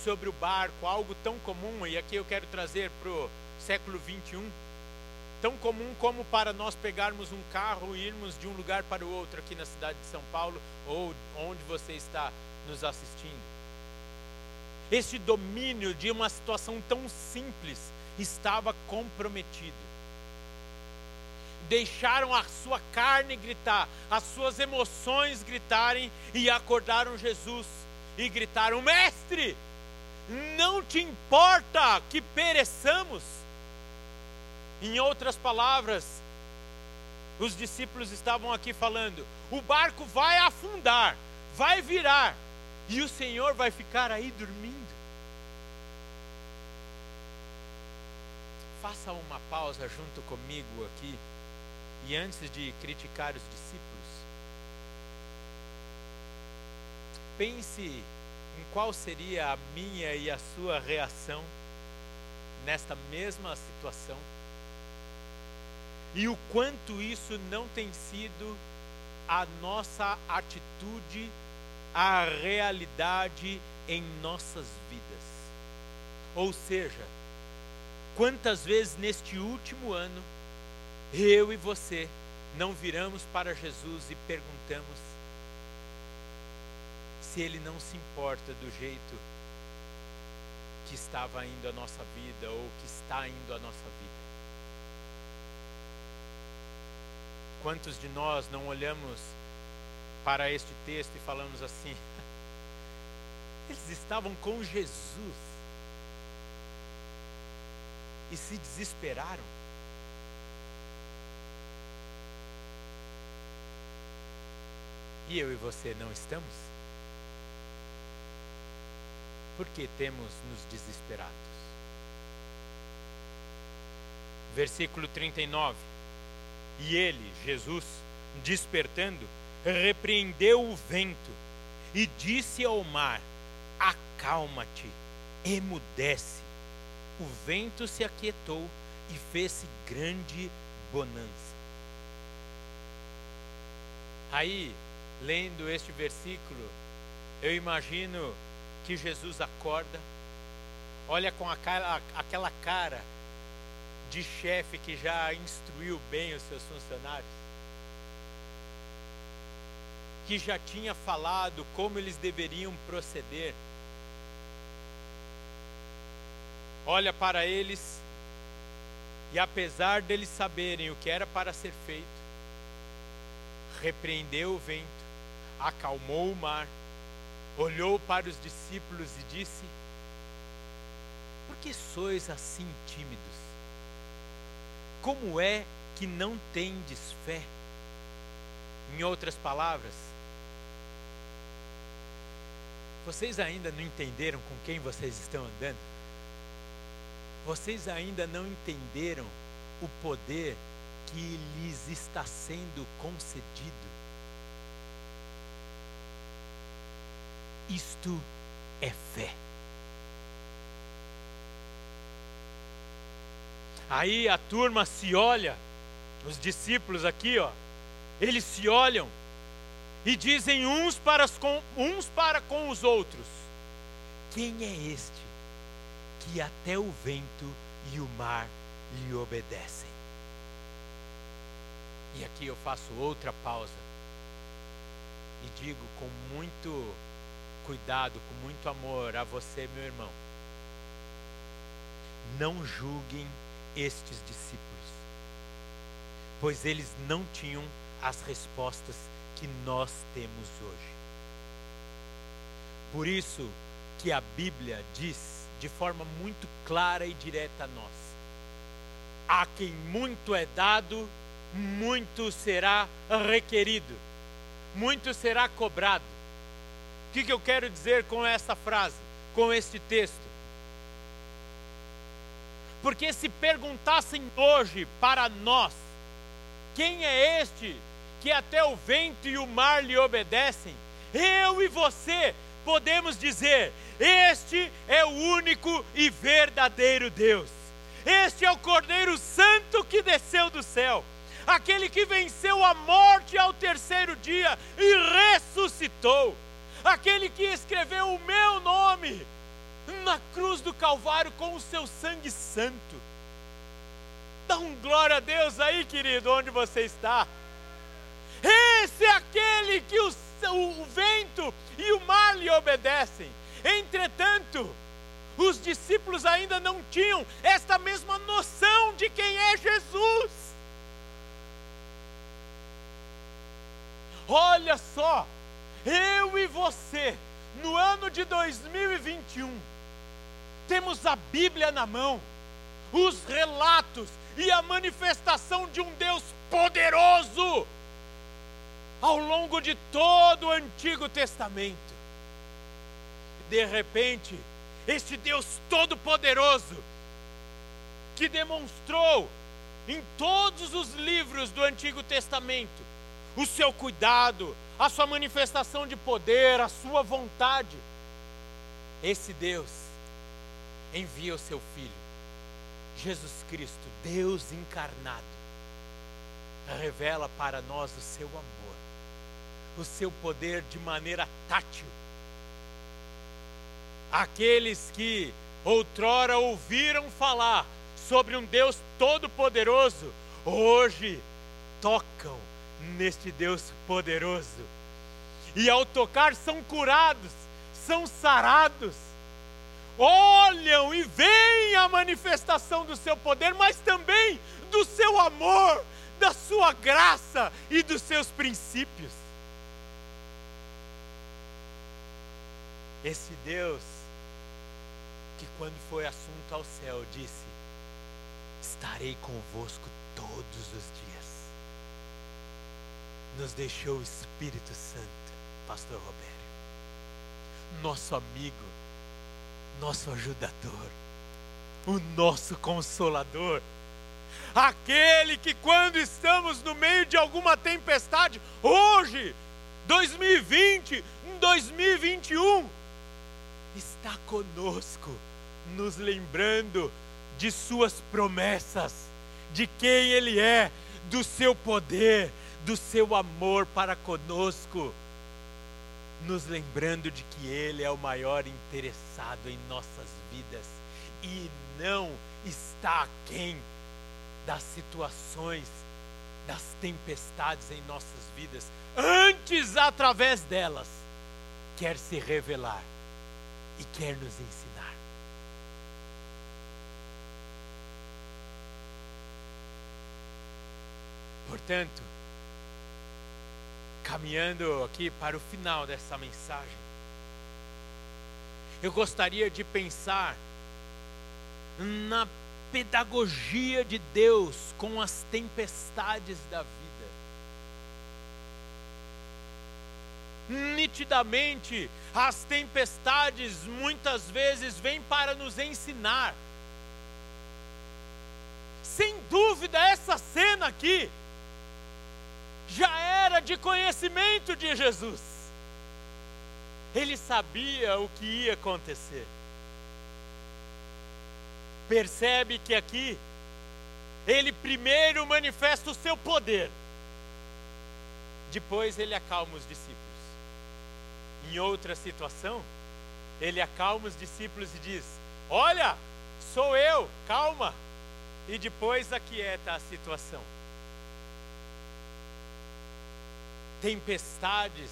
sobre o barco, algo tão comum, e aqui eu quero trazer para o século 21, tão comum como para nós pegarmos um carro e irmos de um lugar para o outro aqui na cidade de São Paulo ou onde você está nos assistindo. Esse domínio de uma situação tão simples estava comprometido deixaram a sua carne gritar, as suas emoções gritarem e acordaram Jesus e gritaram: Mestre, não te importa que pereçamos? Em outras palavras, os discípulos estavam aqui falando: o barco vai afundar, vai virar, e o Senhor vai ficar aí dormindo. Faça uma pausa junto comigo aqui. E antes de criticar os discípulos, pense em qual seria a minha e a sua reação nesta mesma situação e o quanto isso não tem sido a nossa atitude, a realidade em nossas vidas. Ou seja, Quantas vezes neste último ano, eu e você não viramos para Jesus e perguntamos se Ele não se importa do jeito que estava indo a nossa vida ou que está indo a nossa vida? Quantos de nós não olhamos para este texto e falamos assim: *laughs* eles estavam com Jesus e se desesperaram? E eu e você não estamos? Por que temos nos desesperados? Versículo 39. E ele, Jesus, despertando, repreendeu o vento e disse ao mar: Acalma-te, emudece. O vento se aquietou e fez-se grande bonança. Aí, lendo este versículo, eu imagino que Jesus acorda, olha com aquela, aquela cara de chefe que já instruiu bem os seus funcionários, que já tinha falado como eles deveriam proceder. Olha para eles e, apesar deles saberem o que era para ser feito, repreendeu o vento, acalmou o mar, olhou para os discípulos e disse: Por que sois assim tímidos? Como é que não tendes fé? Em outras palavras, vocês ainda não entenderam com quem vocês estão andando? Vocês ainda não entenderam o poder que lhes está sendo concedido? Isto é fé. Aí a turma se olha, os discípulos aqui, ó, eles se olham e dizem uns para, com, uns para com os outros: Quem é este que até o vento e o mar lhe obedecem? E aqui eu faço outra pausa e digo com muito cuidado, com muito amor a você, meu irmão. Não julguem estes discípulos, pois eles não tinham as respostas que nós temos hoje. Por isso que a Bíblia diz de forma muito clara e direta a nós: a quem muito é dado, muito será requerido, muito será cobrado. O que, que eu quero dizer com essa frase, com este texto? Porque se perguntassem hoje para nós, quem é este que até o vento e o mar lhe obedecem, eu e você podemos dizer: Este é o único e verdadeiro Deus. Este é o Cordeiro Santo que desceu do céu, aquele que venceu a morte ao terceiro dia e ressuscitou, aquele que escreveu o meu nome na cruz do Calvário com o seu sangue santo. Dá um glória a Deus aí, querido, onde você está. Esse é aquele que o, o, o vento e o mar lhe obedecem. Entretanto, os discípulos ainda não tinham esta mesma noção de quem é Jesus. Olha só, eu e você, no ano de 2021, temos a Bíblia na mão, os relatos e a manifestação de um Deus poderoso ao longo de todo o Antigo Testamento. De repente, este Deus Todo-Poderoso, que demonstrou em todos os livros do Antigo Testamento o seu cuidado, a sua manifestação de poder, a sua vontade, esse Deus envia o seu Filho, Jesus Cristo, Deus encarnado, revela para nós o seu amor o seu poder de maneira tátil. Aqueles que outrora ouviram falar sobre um Deus todo-poderoso, hoje tocam neste Deus poderoso. E ao tocar, são curados, são sarados. Olham e veem a manifestação do seu poder, mas também do seu amor, da sua graça e dos seus princípios. Esse Deus, quando foi assunto ao céu, disse: Estarei convosco todos os dias. Nos deixou o Espírito Santo, Pastor Robério, nosso amigo, nosso ajudador, o nosso consolador aquele que quando estamos no meio de alguma tempestade, hoje, 2020, 2021, está conosco, nos lembrando de Suas promessas, de quem Ele é, do seu poder, do seu amor para conosco, nos lembrando de que Ele é o maior interessado em nossas vidas e não está aquém das situações, das tempestades em nossas vidas, antes, através delas, quer se revelar e quer nos ensinar. Portanto, caminhando aqui para o final dessa mensagem, eu gostaria de pensar na pedagogia de Deus com as tempestades da vida. Nitidamente, as tempestades muitas vezes vêm para nos ensinar. Sem dúvida, essa cena aqui de conhecimento de Jesus. Ele sabia o que ia acontecer. Percebe que aqui ele primeiro manifesta o seu poder, depois ele acalma os discípulos. Em outra situação, ele acalma os discípulos e diz: Olha, sou eu, calma. E depois aquieta a situação. Tempestades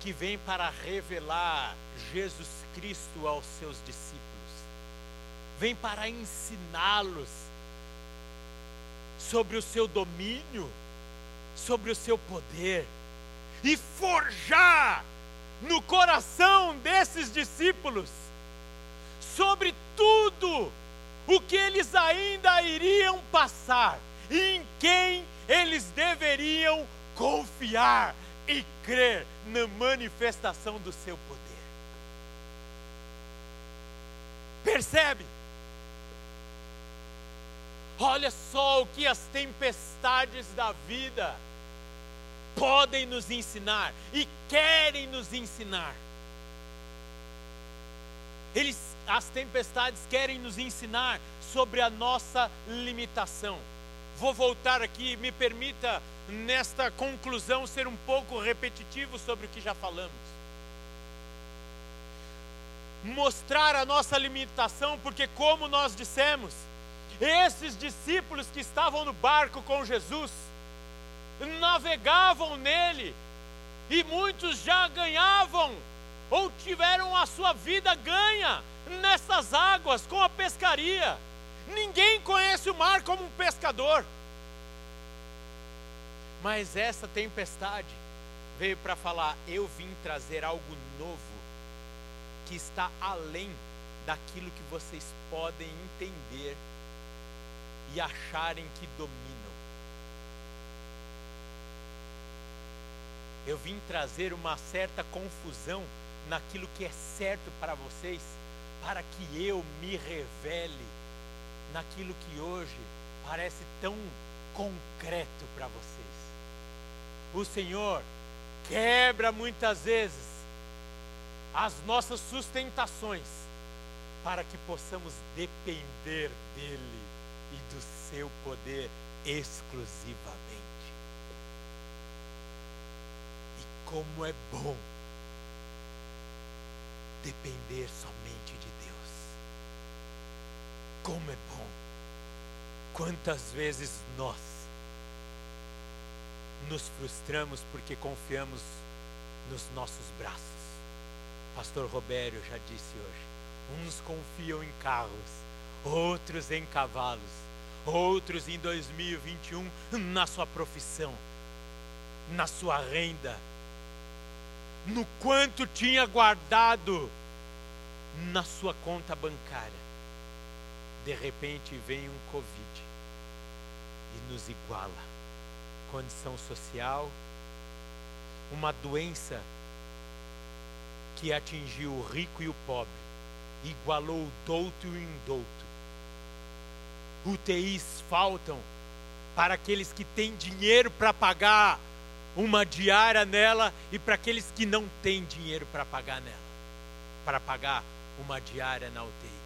que vêm para revelar Jesus Cristo aos seus discípulos. Vem para ensiná-los sobre o seu domínio, sobre o seu poder e forjar no coração desses discípulos sobre tudo o que eles ainda iriam passar e em quem eles deveriam confiar e crer na manifestação do seu poder. Percebe? Olha só o que as tempestades da vida podem nos ensinar e querem nos ensinar. Eles, as tempestades querem nos ensinar sobre a nossa limitação. Vou voltar aqui, me permita nesta conclusão ser um pouco repetitivo sobre o que já falamos. Mostrar a nossa limitação, porque como nós dissemos, esses discípulos que estavam no barco com Jesus, navegavam nele, e muitos já ganhavam, ou tiveram a sua vida ganha nessas águas com a pescaria. Ninguém conhece o mar como um pescador. Mas essa tempestade veio para falar: eu vim trazer algo novo, que está além daquilo que vocês podem entender e acharem que dominam. Eu vim trazer uma certa confusão naquilo que é certo para vocês, para que eu me revele naquilo que hoje parece tão concreto para vocês. O Senhor quebra muitas vezes as nossas sustentações para que possamos depender dEle e do seu poder exclusivamente. E como é bom depender somente. Como é bom. Quantas vezes nós nos frustramos porque confiamos nos nossos braços. Pastor Robério já disse hoje: uns confiam em carros, outros em cavalos, outros em 2021 na sua profissão, na sua renda, no quanto tinha guardado na sua conta bancária. De repente vem um Covid e nos iguala. Condição social, uma doença que atingiu o rico e o pobre, igualou o douto e o indouto. UTIs faltam para aqueles que têm dinheiro para pagar uma diária nela e para aqueles que não têm dinheiro para pagar nela, para pagar uma diária na UTI.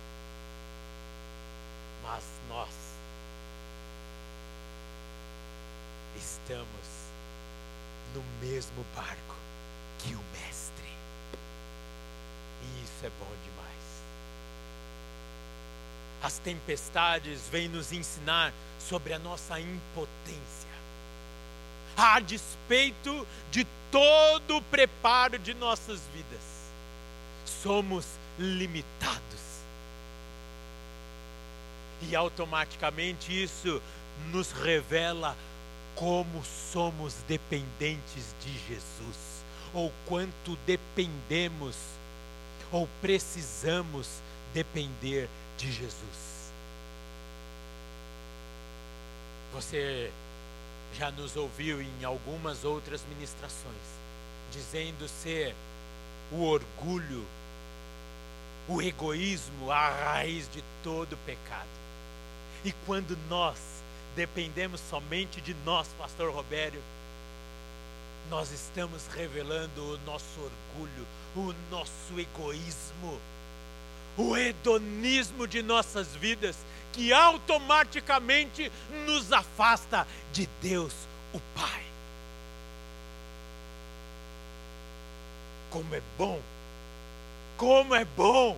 Mas nós estamos no mesmo barco que o Mestre. E isso é bom demais. As tempestades vêm nos ensinar sobre a nossa impotência. A despeito de todo o preparo de nossas vidas, somos limitados. E automaticamente isso nos revela como somos dependentes de Jesus, ou quanto dependemos, ou precisamos depender de Jesus. Você já nos ouviu em algumas outras ministrações, dizendo ser o orgulho, o egoísmo a raiz de todo pecado. E quando nós dependemos somente de nós, Pastor Robério, nós estamos revelando o nosso orgulho, o nosso egoísmo, o hedonismo de nossas vidas, que automaticamente nos afasta de Deus, o Pai. Como é bom, como é bom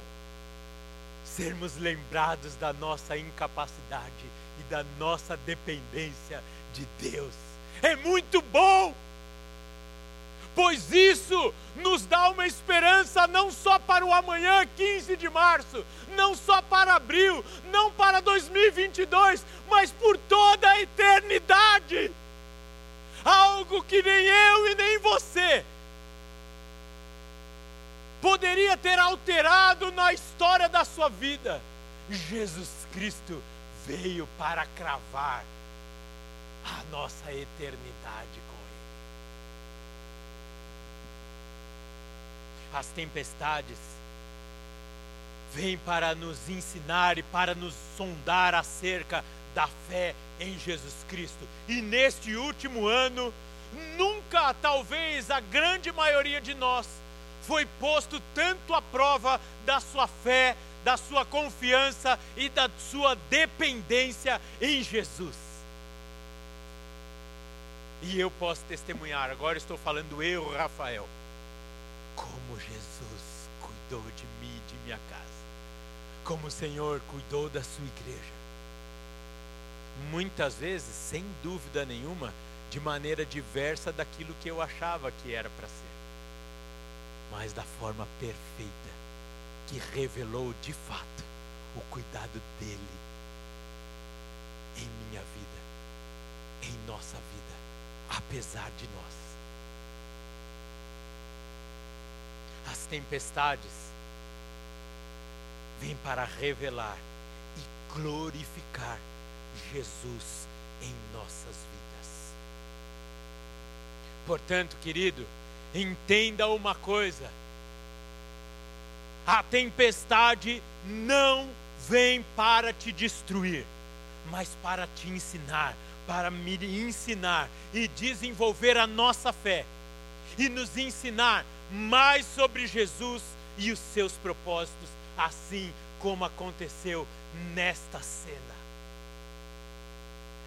sermos lembrados da nossa incapacidade e da nossa dependência de Deus. É muito bom, pois isso nos dá uma esperança não só para o amanhã, 15 de março, não só para abril, não para 2022, mas por toda a eternidade. Algo que nem eu e nem você poderia ter alterado na história da sua vida. Jesus Cristo veio para cravar a nossa eternidade com Ele. As tempestades vêm para nos ensinar e para nos sondar acerca da fé em Jesus Cristo. E neste último ano, nunca, talvez a grande maioria de nós, foi posto tanto à prova da sua fé, da sua confiança e da sua dependência em Jesus. E eu posso testemunhar, agora estou falando eu, Rafael, como Jesus cuidou de mim e de minha casa, como o Senhor cuidou da sua igreja. Muitas vezes, sem dúvida nenhuma, de maneira diversa daquilo que eu achava que era para ser mas da forma perfeita, que revelou de fato o cuidado dele em minha vida, em nossa vida, apesar de nós. As tempestades vêm para revelar e glorificar Jesus em nossas vidas. Portanto, querido, Entenda uma coisa: a tempestade não vem para te destruir, mas para te ensinar, para me ensinar e desenvolver a nossa fé e nos ensinar mais sobre Jesus e os seus propósitos, assim como aconteceu nesta cena.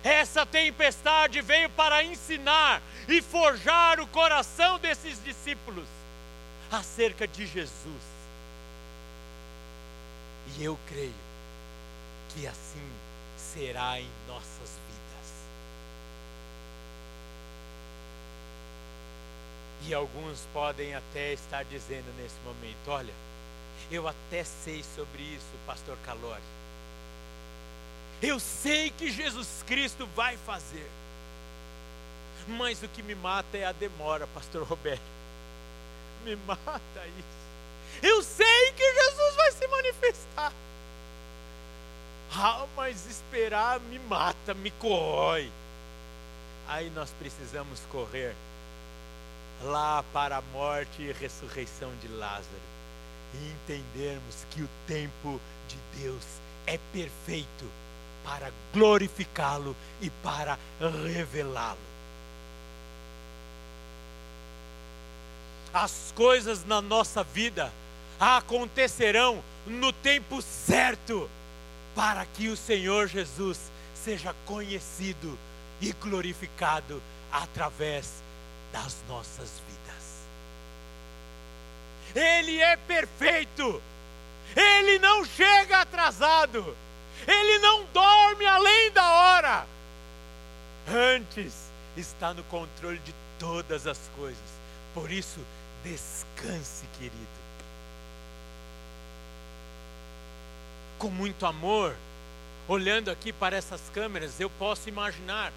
Essa tempestade veio para ensinar e forjar o coração desses discípulos acerca de Jesus. E eu creio que assim será em nossas vidas. E alguns podem até estar dizendo nesse momento: olha, eu até sei sobre isso, Pastor Calori. Eu sei que Jesus Cristo vai fazer. Mas o que me mata é a demora, Pastor Roberto. Me mata isso. Eu sei que Jesus vai se manifestar. Ah, mas esperar me mata, me corrói. Aí nós precisamos correr lá para a morte e ressurreição de Lázaro e entendermos que o tempo de Deus é perfeito para glorificá-lo e para revelá-lo. As coisas na nossa vida acontecerão no tempo certo para que o Senhor Jesus seja conhecido e glorificado através das nossas vidas. Ele é perfeito, ele não chega atrasado, ele não dorme além da hora. Antes está no controle de todas as coisas. Por isso, descanse, querido. Com muito amor, olhando aqui para essas câmeras, eu posso imaginar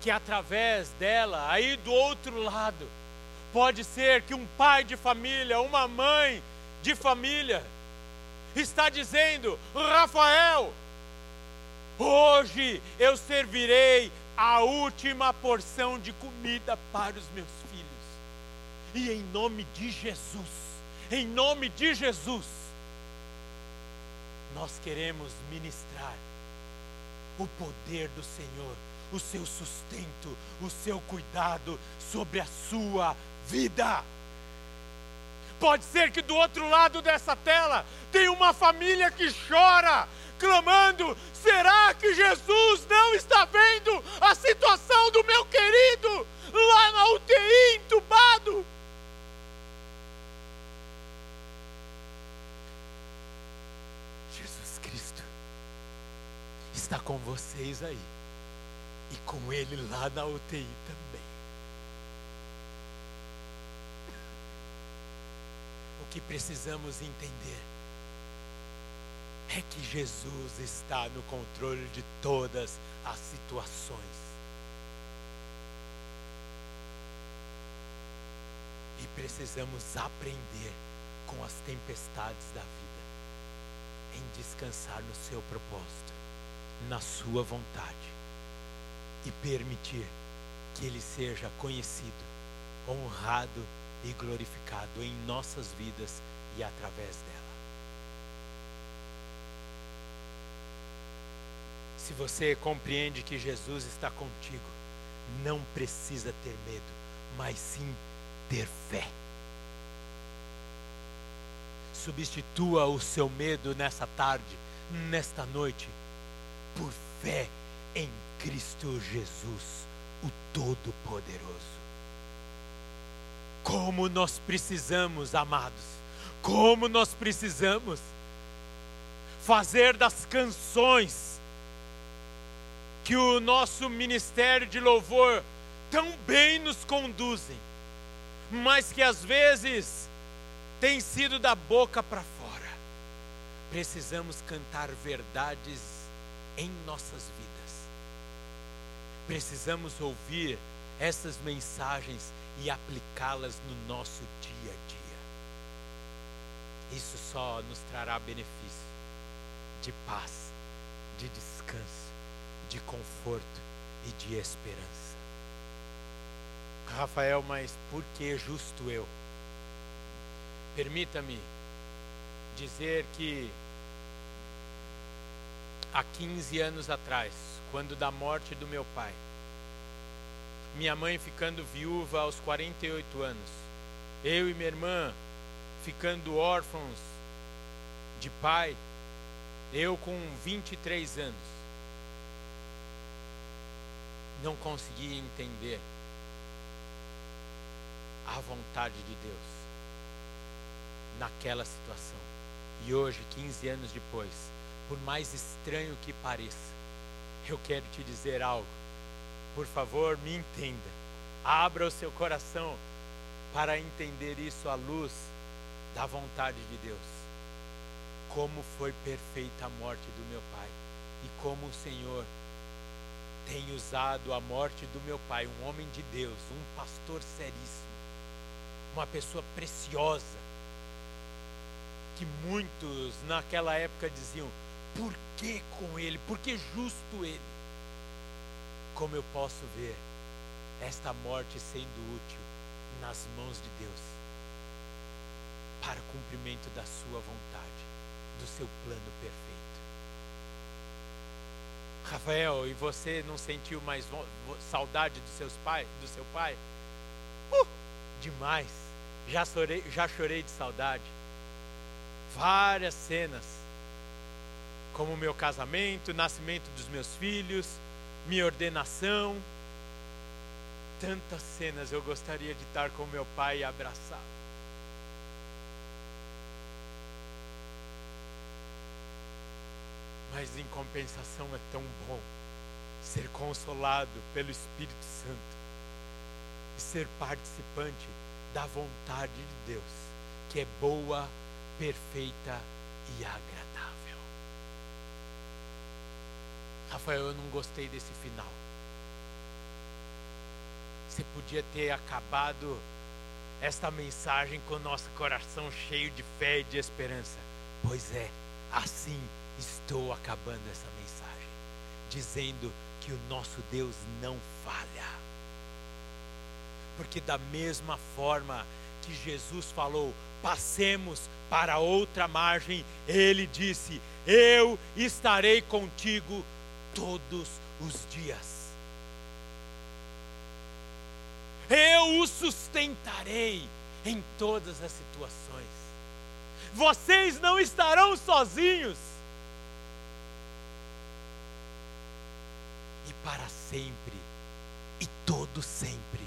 que através dela, aí do outro lado, pode ser que um pai de família, uma mãe de família, está dizendo: Rafael, hoje eu servirei a última porção de comida para os meus filhos. E em nome de Jesus, em nome de Jesus, nós queremos ministrar o poder do Senhor, o seu sustento, o seu cuidado sobre a sua vida. Pode ser que do outro lado dessa tela tem uma família que chora, clamando: será que Jesus não está vendo a situação do meu querido lá na UTI entubado? Jesus Cristo está com vocês aí e com ele lá na UTI também. O que precisamos entender é que Jesus está no controle de todas as situações. E precisamos aprender com as tempestades da vida em descansar no seu propósito, na sua vontade e permitir que ele seja conhecido, honrado e glorificado em nossas vidas e através dela. Se você compreende que Jesus está contigo, não precisa ter medo, mas sim ter fé. Substitua o seu medo nessa tarde, nesta noite, por fé em Cristo Jesus, o Todo-Poderoso. Como nós precisamos, amados, como nós precisamos fazer das canções que o nosso ministério de louvor tão bem nos conduzem, mas que às vezes tem sido da boca para fora. Precisamos cantar verdades em nossas vidas. Precisamos ouvir essas mensagens e aplicá-las no nosso dia a dia. Isso só nos trará benefício de paz, de descanso, de conforto e de esperança. Rafael, mas por que justo eu? Permita-me dizer que há 15 anos atrás, quando da morte do meu pai, minha mãe ficando viúva aos 48 anos, eu e minha irmã ficando órfãos de pai, eu com 23 anos, não conseguia entender a vontade de Deus naquela situação. E hoje, 15 anos depois, por mais estranho que pareça, eu quero te dizer algo. Por favor, me entenda. Abra o seu coração para entender isso à luz da vontade de Deus. Como foi perfeita a morte do meu pai e como o Senhor tem usado a morte do meu pai, um homem de Deus, um pastor seríssimo, uma pessoa preciosa, que muitos naquela época diziam: por que com ele? Por que justo ele? Como eu posso ver esta morte sendo útil nas mãos de Deus para o cumprimento da sua vontade, do seu plano perfeito. Rafael, e você não sentiu mais saudade dos seus pai, do seu pai? Uh, demais. Já chorei, já chorei de saudade. Várias cenas, como o meu casamento, o nascimento dos meus filhos, minha ordenação. Tantas cenas eu gostaria de estar com meu pai e. Mas em compensação é tão bom ser consolado pelo Espírito Santo e ser participante da vontade de Deus, que é boa, perfeita e agradável. Rafael, eu não gostei desse final. Você podia ter acabado esta mensagem com o nosso coração cheio de fé e de esperança. Pois é, assim estou acabando essa mensagem, dizendo que o nosso Deus não falha. Porque da mesma forma que Jesus falou, passemos para outra margem, ele disse: Eu estarei contigo todos os dias. Eu o sustentarei em todas as situações. Vocês não estarão sozinhos. E para sempre, e todo sempre,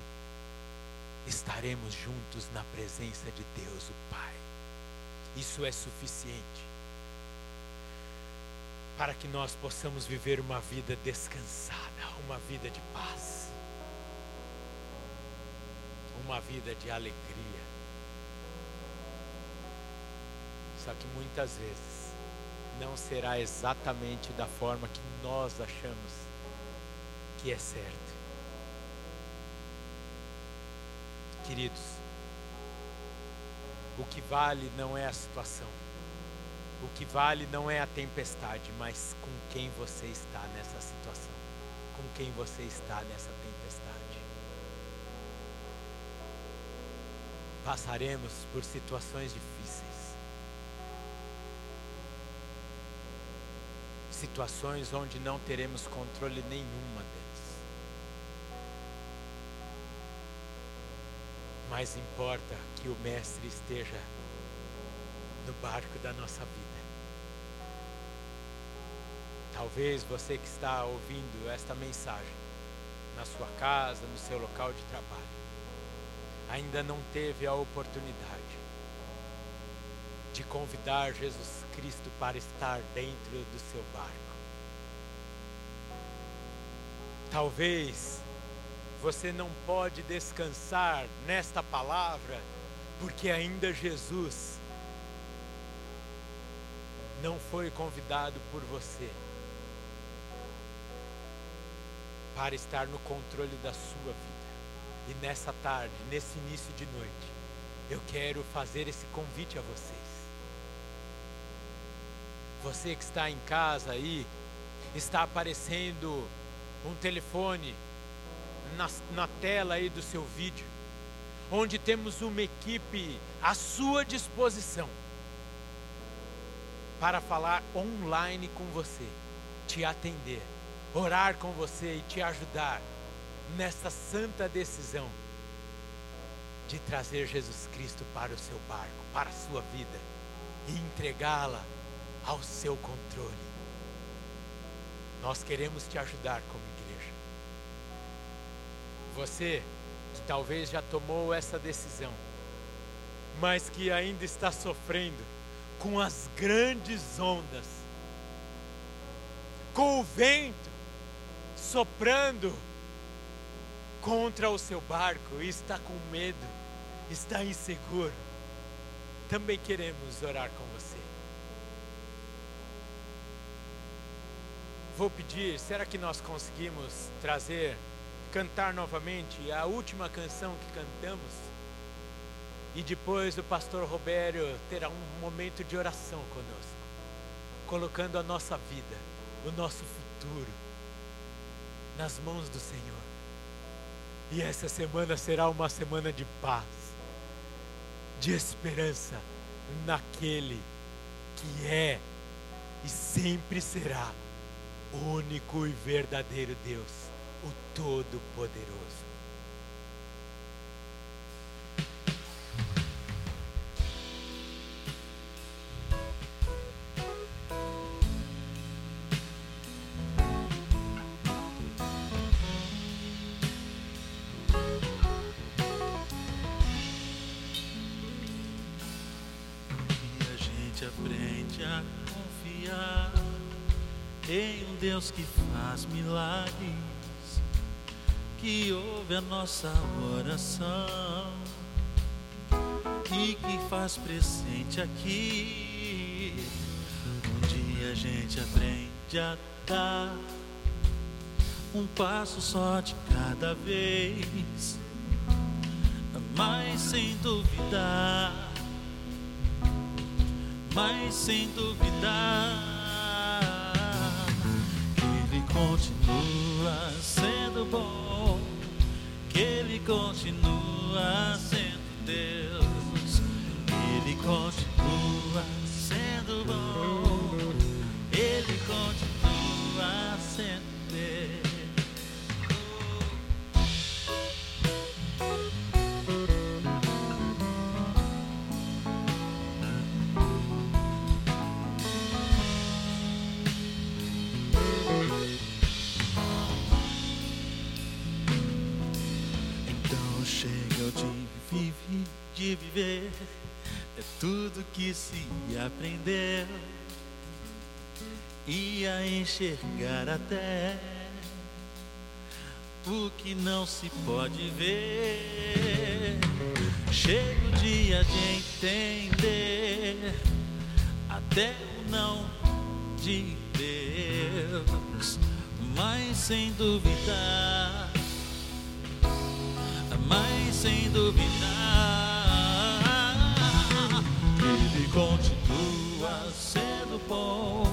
estaremos juntos na presença de Deus, o Pai. Isso é suficiente para que nós possamos viver uma vida descansada, uma vida de paz, uma vida de alegria. Só que muitas vezes não será exatamente da forma que nós achamos que é certo. Queridos, o que vale não é a situação. O que vale não é a tempestade, mas com quem você está nessa situação. Com quem você está nessa tempestade. Passaremos por situações difíceis. Situações onde não teremos controle nenhuma delas. Mas importa que o Mestre esteja no barco da nossa vida. Talvez você que está ouvindo esta mensagem na sua casa, no seu local de trabalho, ainda não teve a oportunidade de convidar Jesus Cristo para estar dentro do seu barco. Talvez você não pode descansar nesta palavra porque ainda Jesus não foi convidado por você para estar no controle da sua vida. E nessa tarde, nesse início de noite, eu quero fazer esse convite a vocês. Você que está em casa aí, está aparecendo um telefone na, na tela aí do seu vídeo, onde temos uma equipe à sua disposição para falar online com você, te atender, orar com você e te ajudar nessa santa decisão de trazer Jesus Cristo para o seu barco, para a sua vida e entregá-la ao seu controle. Nós queremos te ajudar como igreja. Você que talvez já tomou essa decisão, mas que ainda está sofrendo com as grandes ondas com o vento soprando contra o seu barco e está com medo, está inseguro, também queremos orar com você. Vou pedir, será que nós conseguimos trazer, cantar novamente a última canção que cantamos? E depois o pastor Robério terá um momento de oração conosco, colocando a nossa vida, o nosso futuro nas mãos do Senhor. E essa semana será uma semana de paz, de esperança naquele que é e sempre será único e verdadeiro Deus, o Todo-Poderoso. Ouve a nossa oração e que faz presente aqui. Dia a gente aprende a dar um passo só de cada vez, mas sem duvidar mas sem duvidar que Ele continua sendo bom, Ele continua sendo Deus, Ele continua sendo bom, enxergar até o que não se pode ver. Chega o dia de entender até o não de Deus, mas sem duvidar mas sem duvidar, Ele continua sendo bom,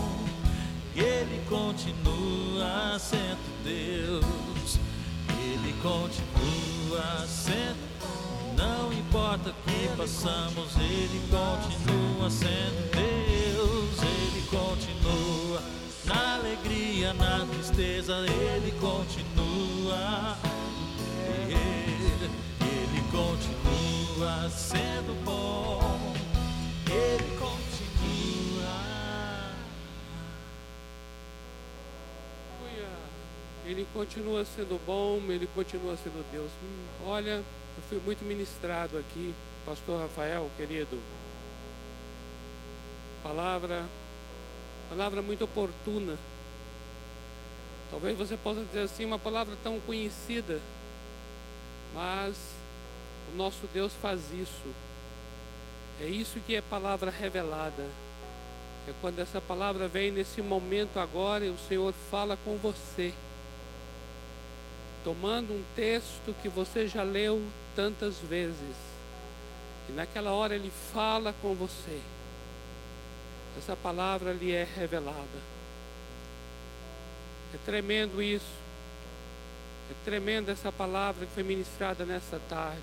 continua sendo Deus, Ele continua sendo. Não importa o que passamos, Ele continua sendo Deus, Ele continua na alegria, na tristeza, Ele continua. Ele, continua sendo bom, Ele continua sendo bom, ele continua sendo Deus. Hum, olha, eu fui muito ministrado aqui, pastor Rafael, querido. Palavra, palavra muito oportuna. Talvez você possa dizer assim, uma palavra tão conhecida, mas o nosso Deus faz isso. É isso que é palavra revelada. É quando essa palavra vem nesse momento agora e o Senhor fala com você. Tomando um texto que você já leu tantas vezes. E naquela hora ele fala com você. Essa palavra lhe é revelada. É tremendo isso. É tremenda essa palavra que foi ministrada nessa tarde.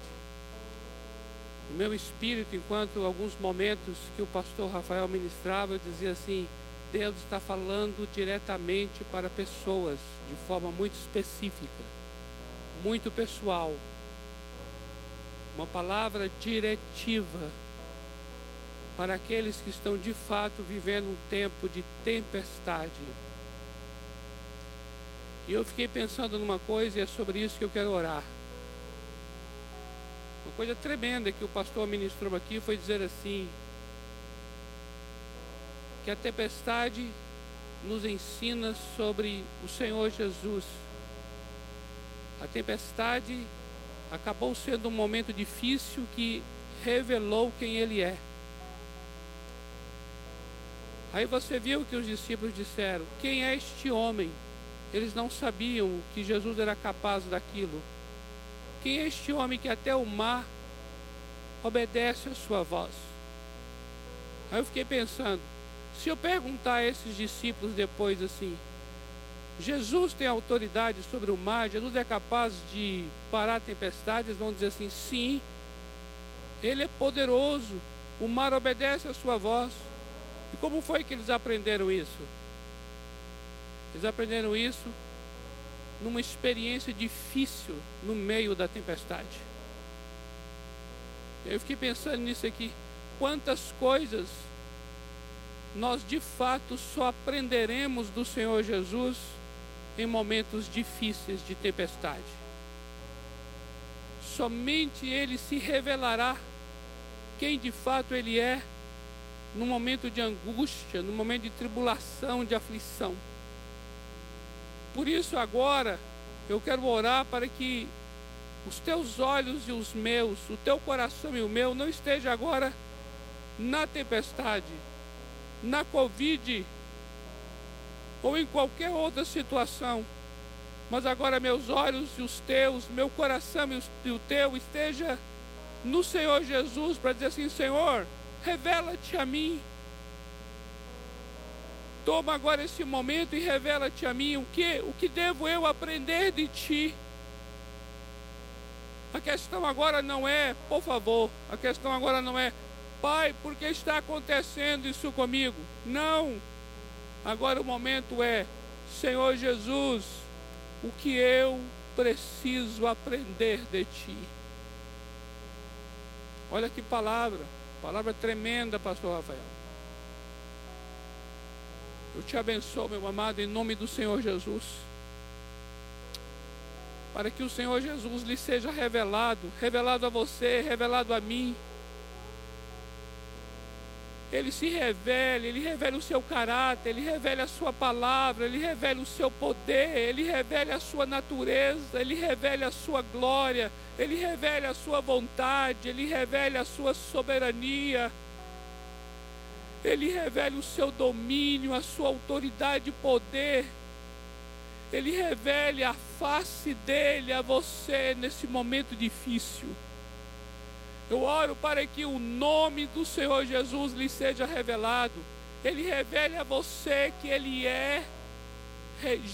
O meu espírito, enquanto alguns momentos que o pastor Rafael ministrava, eu dizia assim: Deus está falando diretamente para pessoas, de forma muito específica, muito pessoal. Uma palavra diretiva para aqueles que estão de fato vivendo um tempo de tempestade. E eu fiquei pensando numa coisa e é sobre isso que eu quero orar. Uma coisa tremenda que o pastor ministrou aqui foi dizer assim: que a tempestade nos ensina sobre o Senhor Jesus. A tempestade acabou sendo um momento difícil que revelou quem Ele é. Aí você viu que os discípulos disseram: Quem é este homem? Eles não sabiam que Jesus era capaz daquilo. Quem é este homem que até o mar obedece a sua voz? Aí eu fiquei pensando: se eu perguntar a esses discípulos depois assim, Jesus tem autoridade sobre o mar, Jesus é capaz de parar tempestades, vão dizer assim: sim, ele é poderoso, o mar obedece a sua voz. E como foi que eles aprenderam isso? Eles aprenderam isso numa experiência difícil no meio da tempestade. Eu fiquei pensando nisso aqui. Quantas coisas nós de fato só aprenderemos do Senhor Jesus em momentos difíceis de tempestade. Somente Ele se revelará quem de fato Ele é no momento de angústia, no momento de tribulação, de aflição. Por isso, agora, eu quero orar para que os teus olhos e os meus, o teu coração e o meu, não esteja agora na tempestade, na Covid ou em qualquer outra situação, mas agora meus olhos e os teus, meu coração e o teu esteja no Senhor Jesus para dizer assim: Senhor, revela-te a mim. Toma agora esse momento e revela-te a mim o que, o que devo eu aprender de ti. A questão agora não é, por favor, a questão agora não é, Pai, por que está acontecendo isso comigo? Não. Agora o momento é, Senhor Jesus, o que eu preciso aprender de ti. Olha que palavra, palavra tremenda, pastor Rafael. Eu te abençoo, meu amado, em nome do Senhor Jesus. Para que o Senhor Jesus lhe seja revelado, revelado a você, revelado a mim ele se revela, ele revela o seu caráter, ele revela a sua palavra, ele revela o seu poder, ele revela a sua natureza, ele revela a sua glória, ele revela a sua vontade, ele revela a sua soberania, ele revela o seu domínio, a sua autoridade e poder. Ele revela a face dele a você nesse momento difícil. Eu oro para que o nome do Senhor Jesus lhe seja revelado. Ele revele a você que Ele é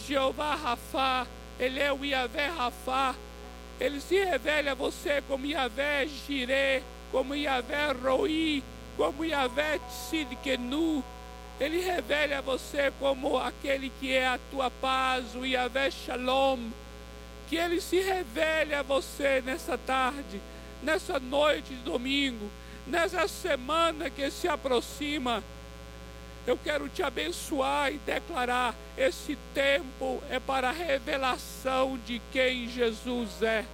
Jeová Rafá, Ele é o Iavé Rafá. Ele se revela a você como Iavé Jireh, como Iavé Roi, como Iavé Tzidkenu. Ele revela a você como aquele que é a tua paz, o Iavé Shalom. Que Ele se revele a você nessa tarde nessa noite de domingo, nessa semana que se aproxima. Eu quero te abençoar e declarar: esse tempo é para a revelação de quem Jesus é.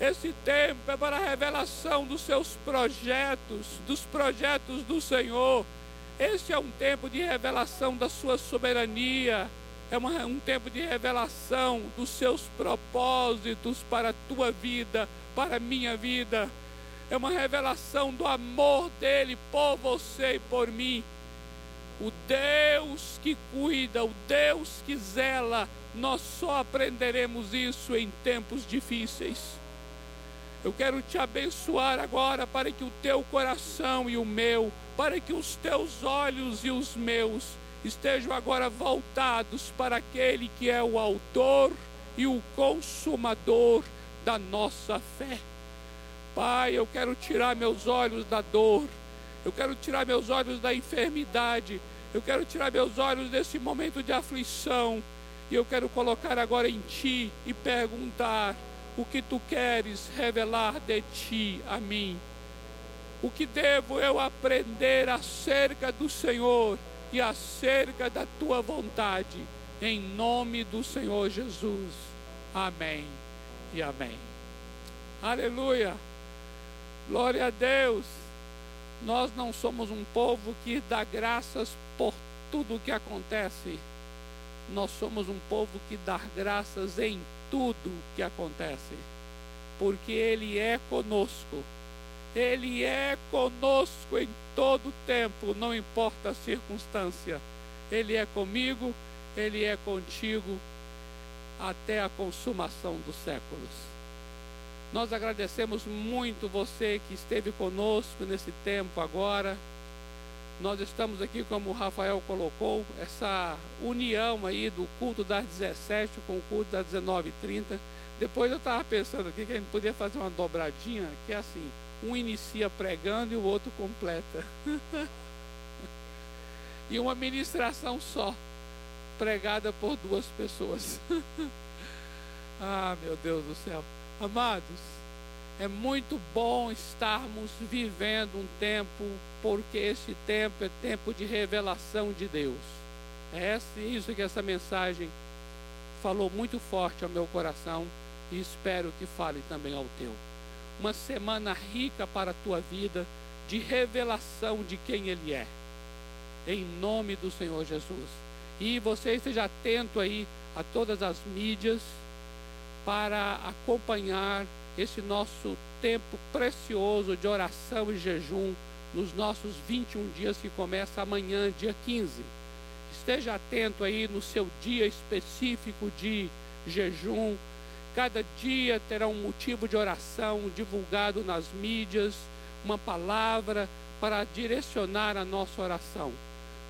Esse tempo é para a revelação dos seus projetos, dos projetos do Senhor. Esse é um tempo de revelação da sua soberania. É um tempo de revelação dos seus propósitos para a tua vida, para a minha vida. É uma revelação do amor dele por você e por mim. O Deus que cuida, o Deus que zela, nós só aprenderemos isso em tempos difíceis. Eu quero te abençoar agora para que o teu coração e o meu, para que os teus olhos e os meus estejam agora voltados para aquele que é o autor e o consumador da nossa fé. Pai, eu quero tirar meus olhos da dor, eu quero tirar meus olhos da enfermidade, eu quero tirar meus olhos desse momento de aflição, e eu quero colocar agora em Ti e perguntar o que Tu queres revelar de Ti a mim. O que devo eu aprender acerca do Senhor e acerca da Tua vontade, em nome do Senhor Jesus. Amém e amém. Aleluia. Glória a Deus. Nós não somos um povo que dá graças por tudo o que acontece, nós somos um povo que dá graças em tudo que acontece, porque Ele é conosco. Ele é conosco em todo tempo, não importa a circunstância. Ele é comigo, Ele é contigo até a consumação dos séculos. Nós agradecemos muito você que esteve conosco nesse tempo agora. Nós estamos aqui, como o Rafael colocou, essa união aí do culto das 17 com o culto das 19h30. Depois eu estava pensando aqui que a gente podia fazer uma dobradinha, que é assim, um inicia pregando e o outro completa. *laughs* e uma ministração só, pregada por duas pessoas. *laughs* ah, meu Deus do céu. Amados, é muito bom estarmos vivendo um tempo, porque esse tempo é tempo de revelação de Deus. É isso que essa mensagem falou muito forte ao meu coração e espero que fale também ao teu. Uma semana rica para a tua vida, de revelação de quem Ele é. Em nome do Senhor Jesus. E você esteja atento aí a todas as mídias para acompanhar esse nosso tempo precioso de oração e jejum nos nossos 21 dias que começa amanhã, dia 15. Esteja atento aí no seu dia específico de jejum. Cada dia terá um motivo de oração divulgado nas mídias, uma palavra para direcionar a nossa oração.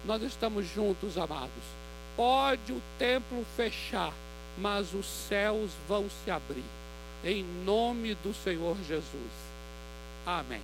Nós estamos juntos, amados. Pode o templo fechar, mas os céus vão se abrir. Em nome do Senhor Jesus. Amém.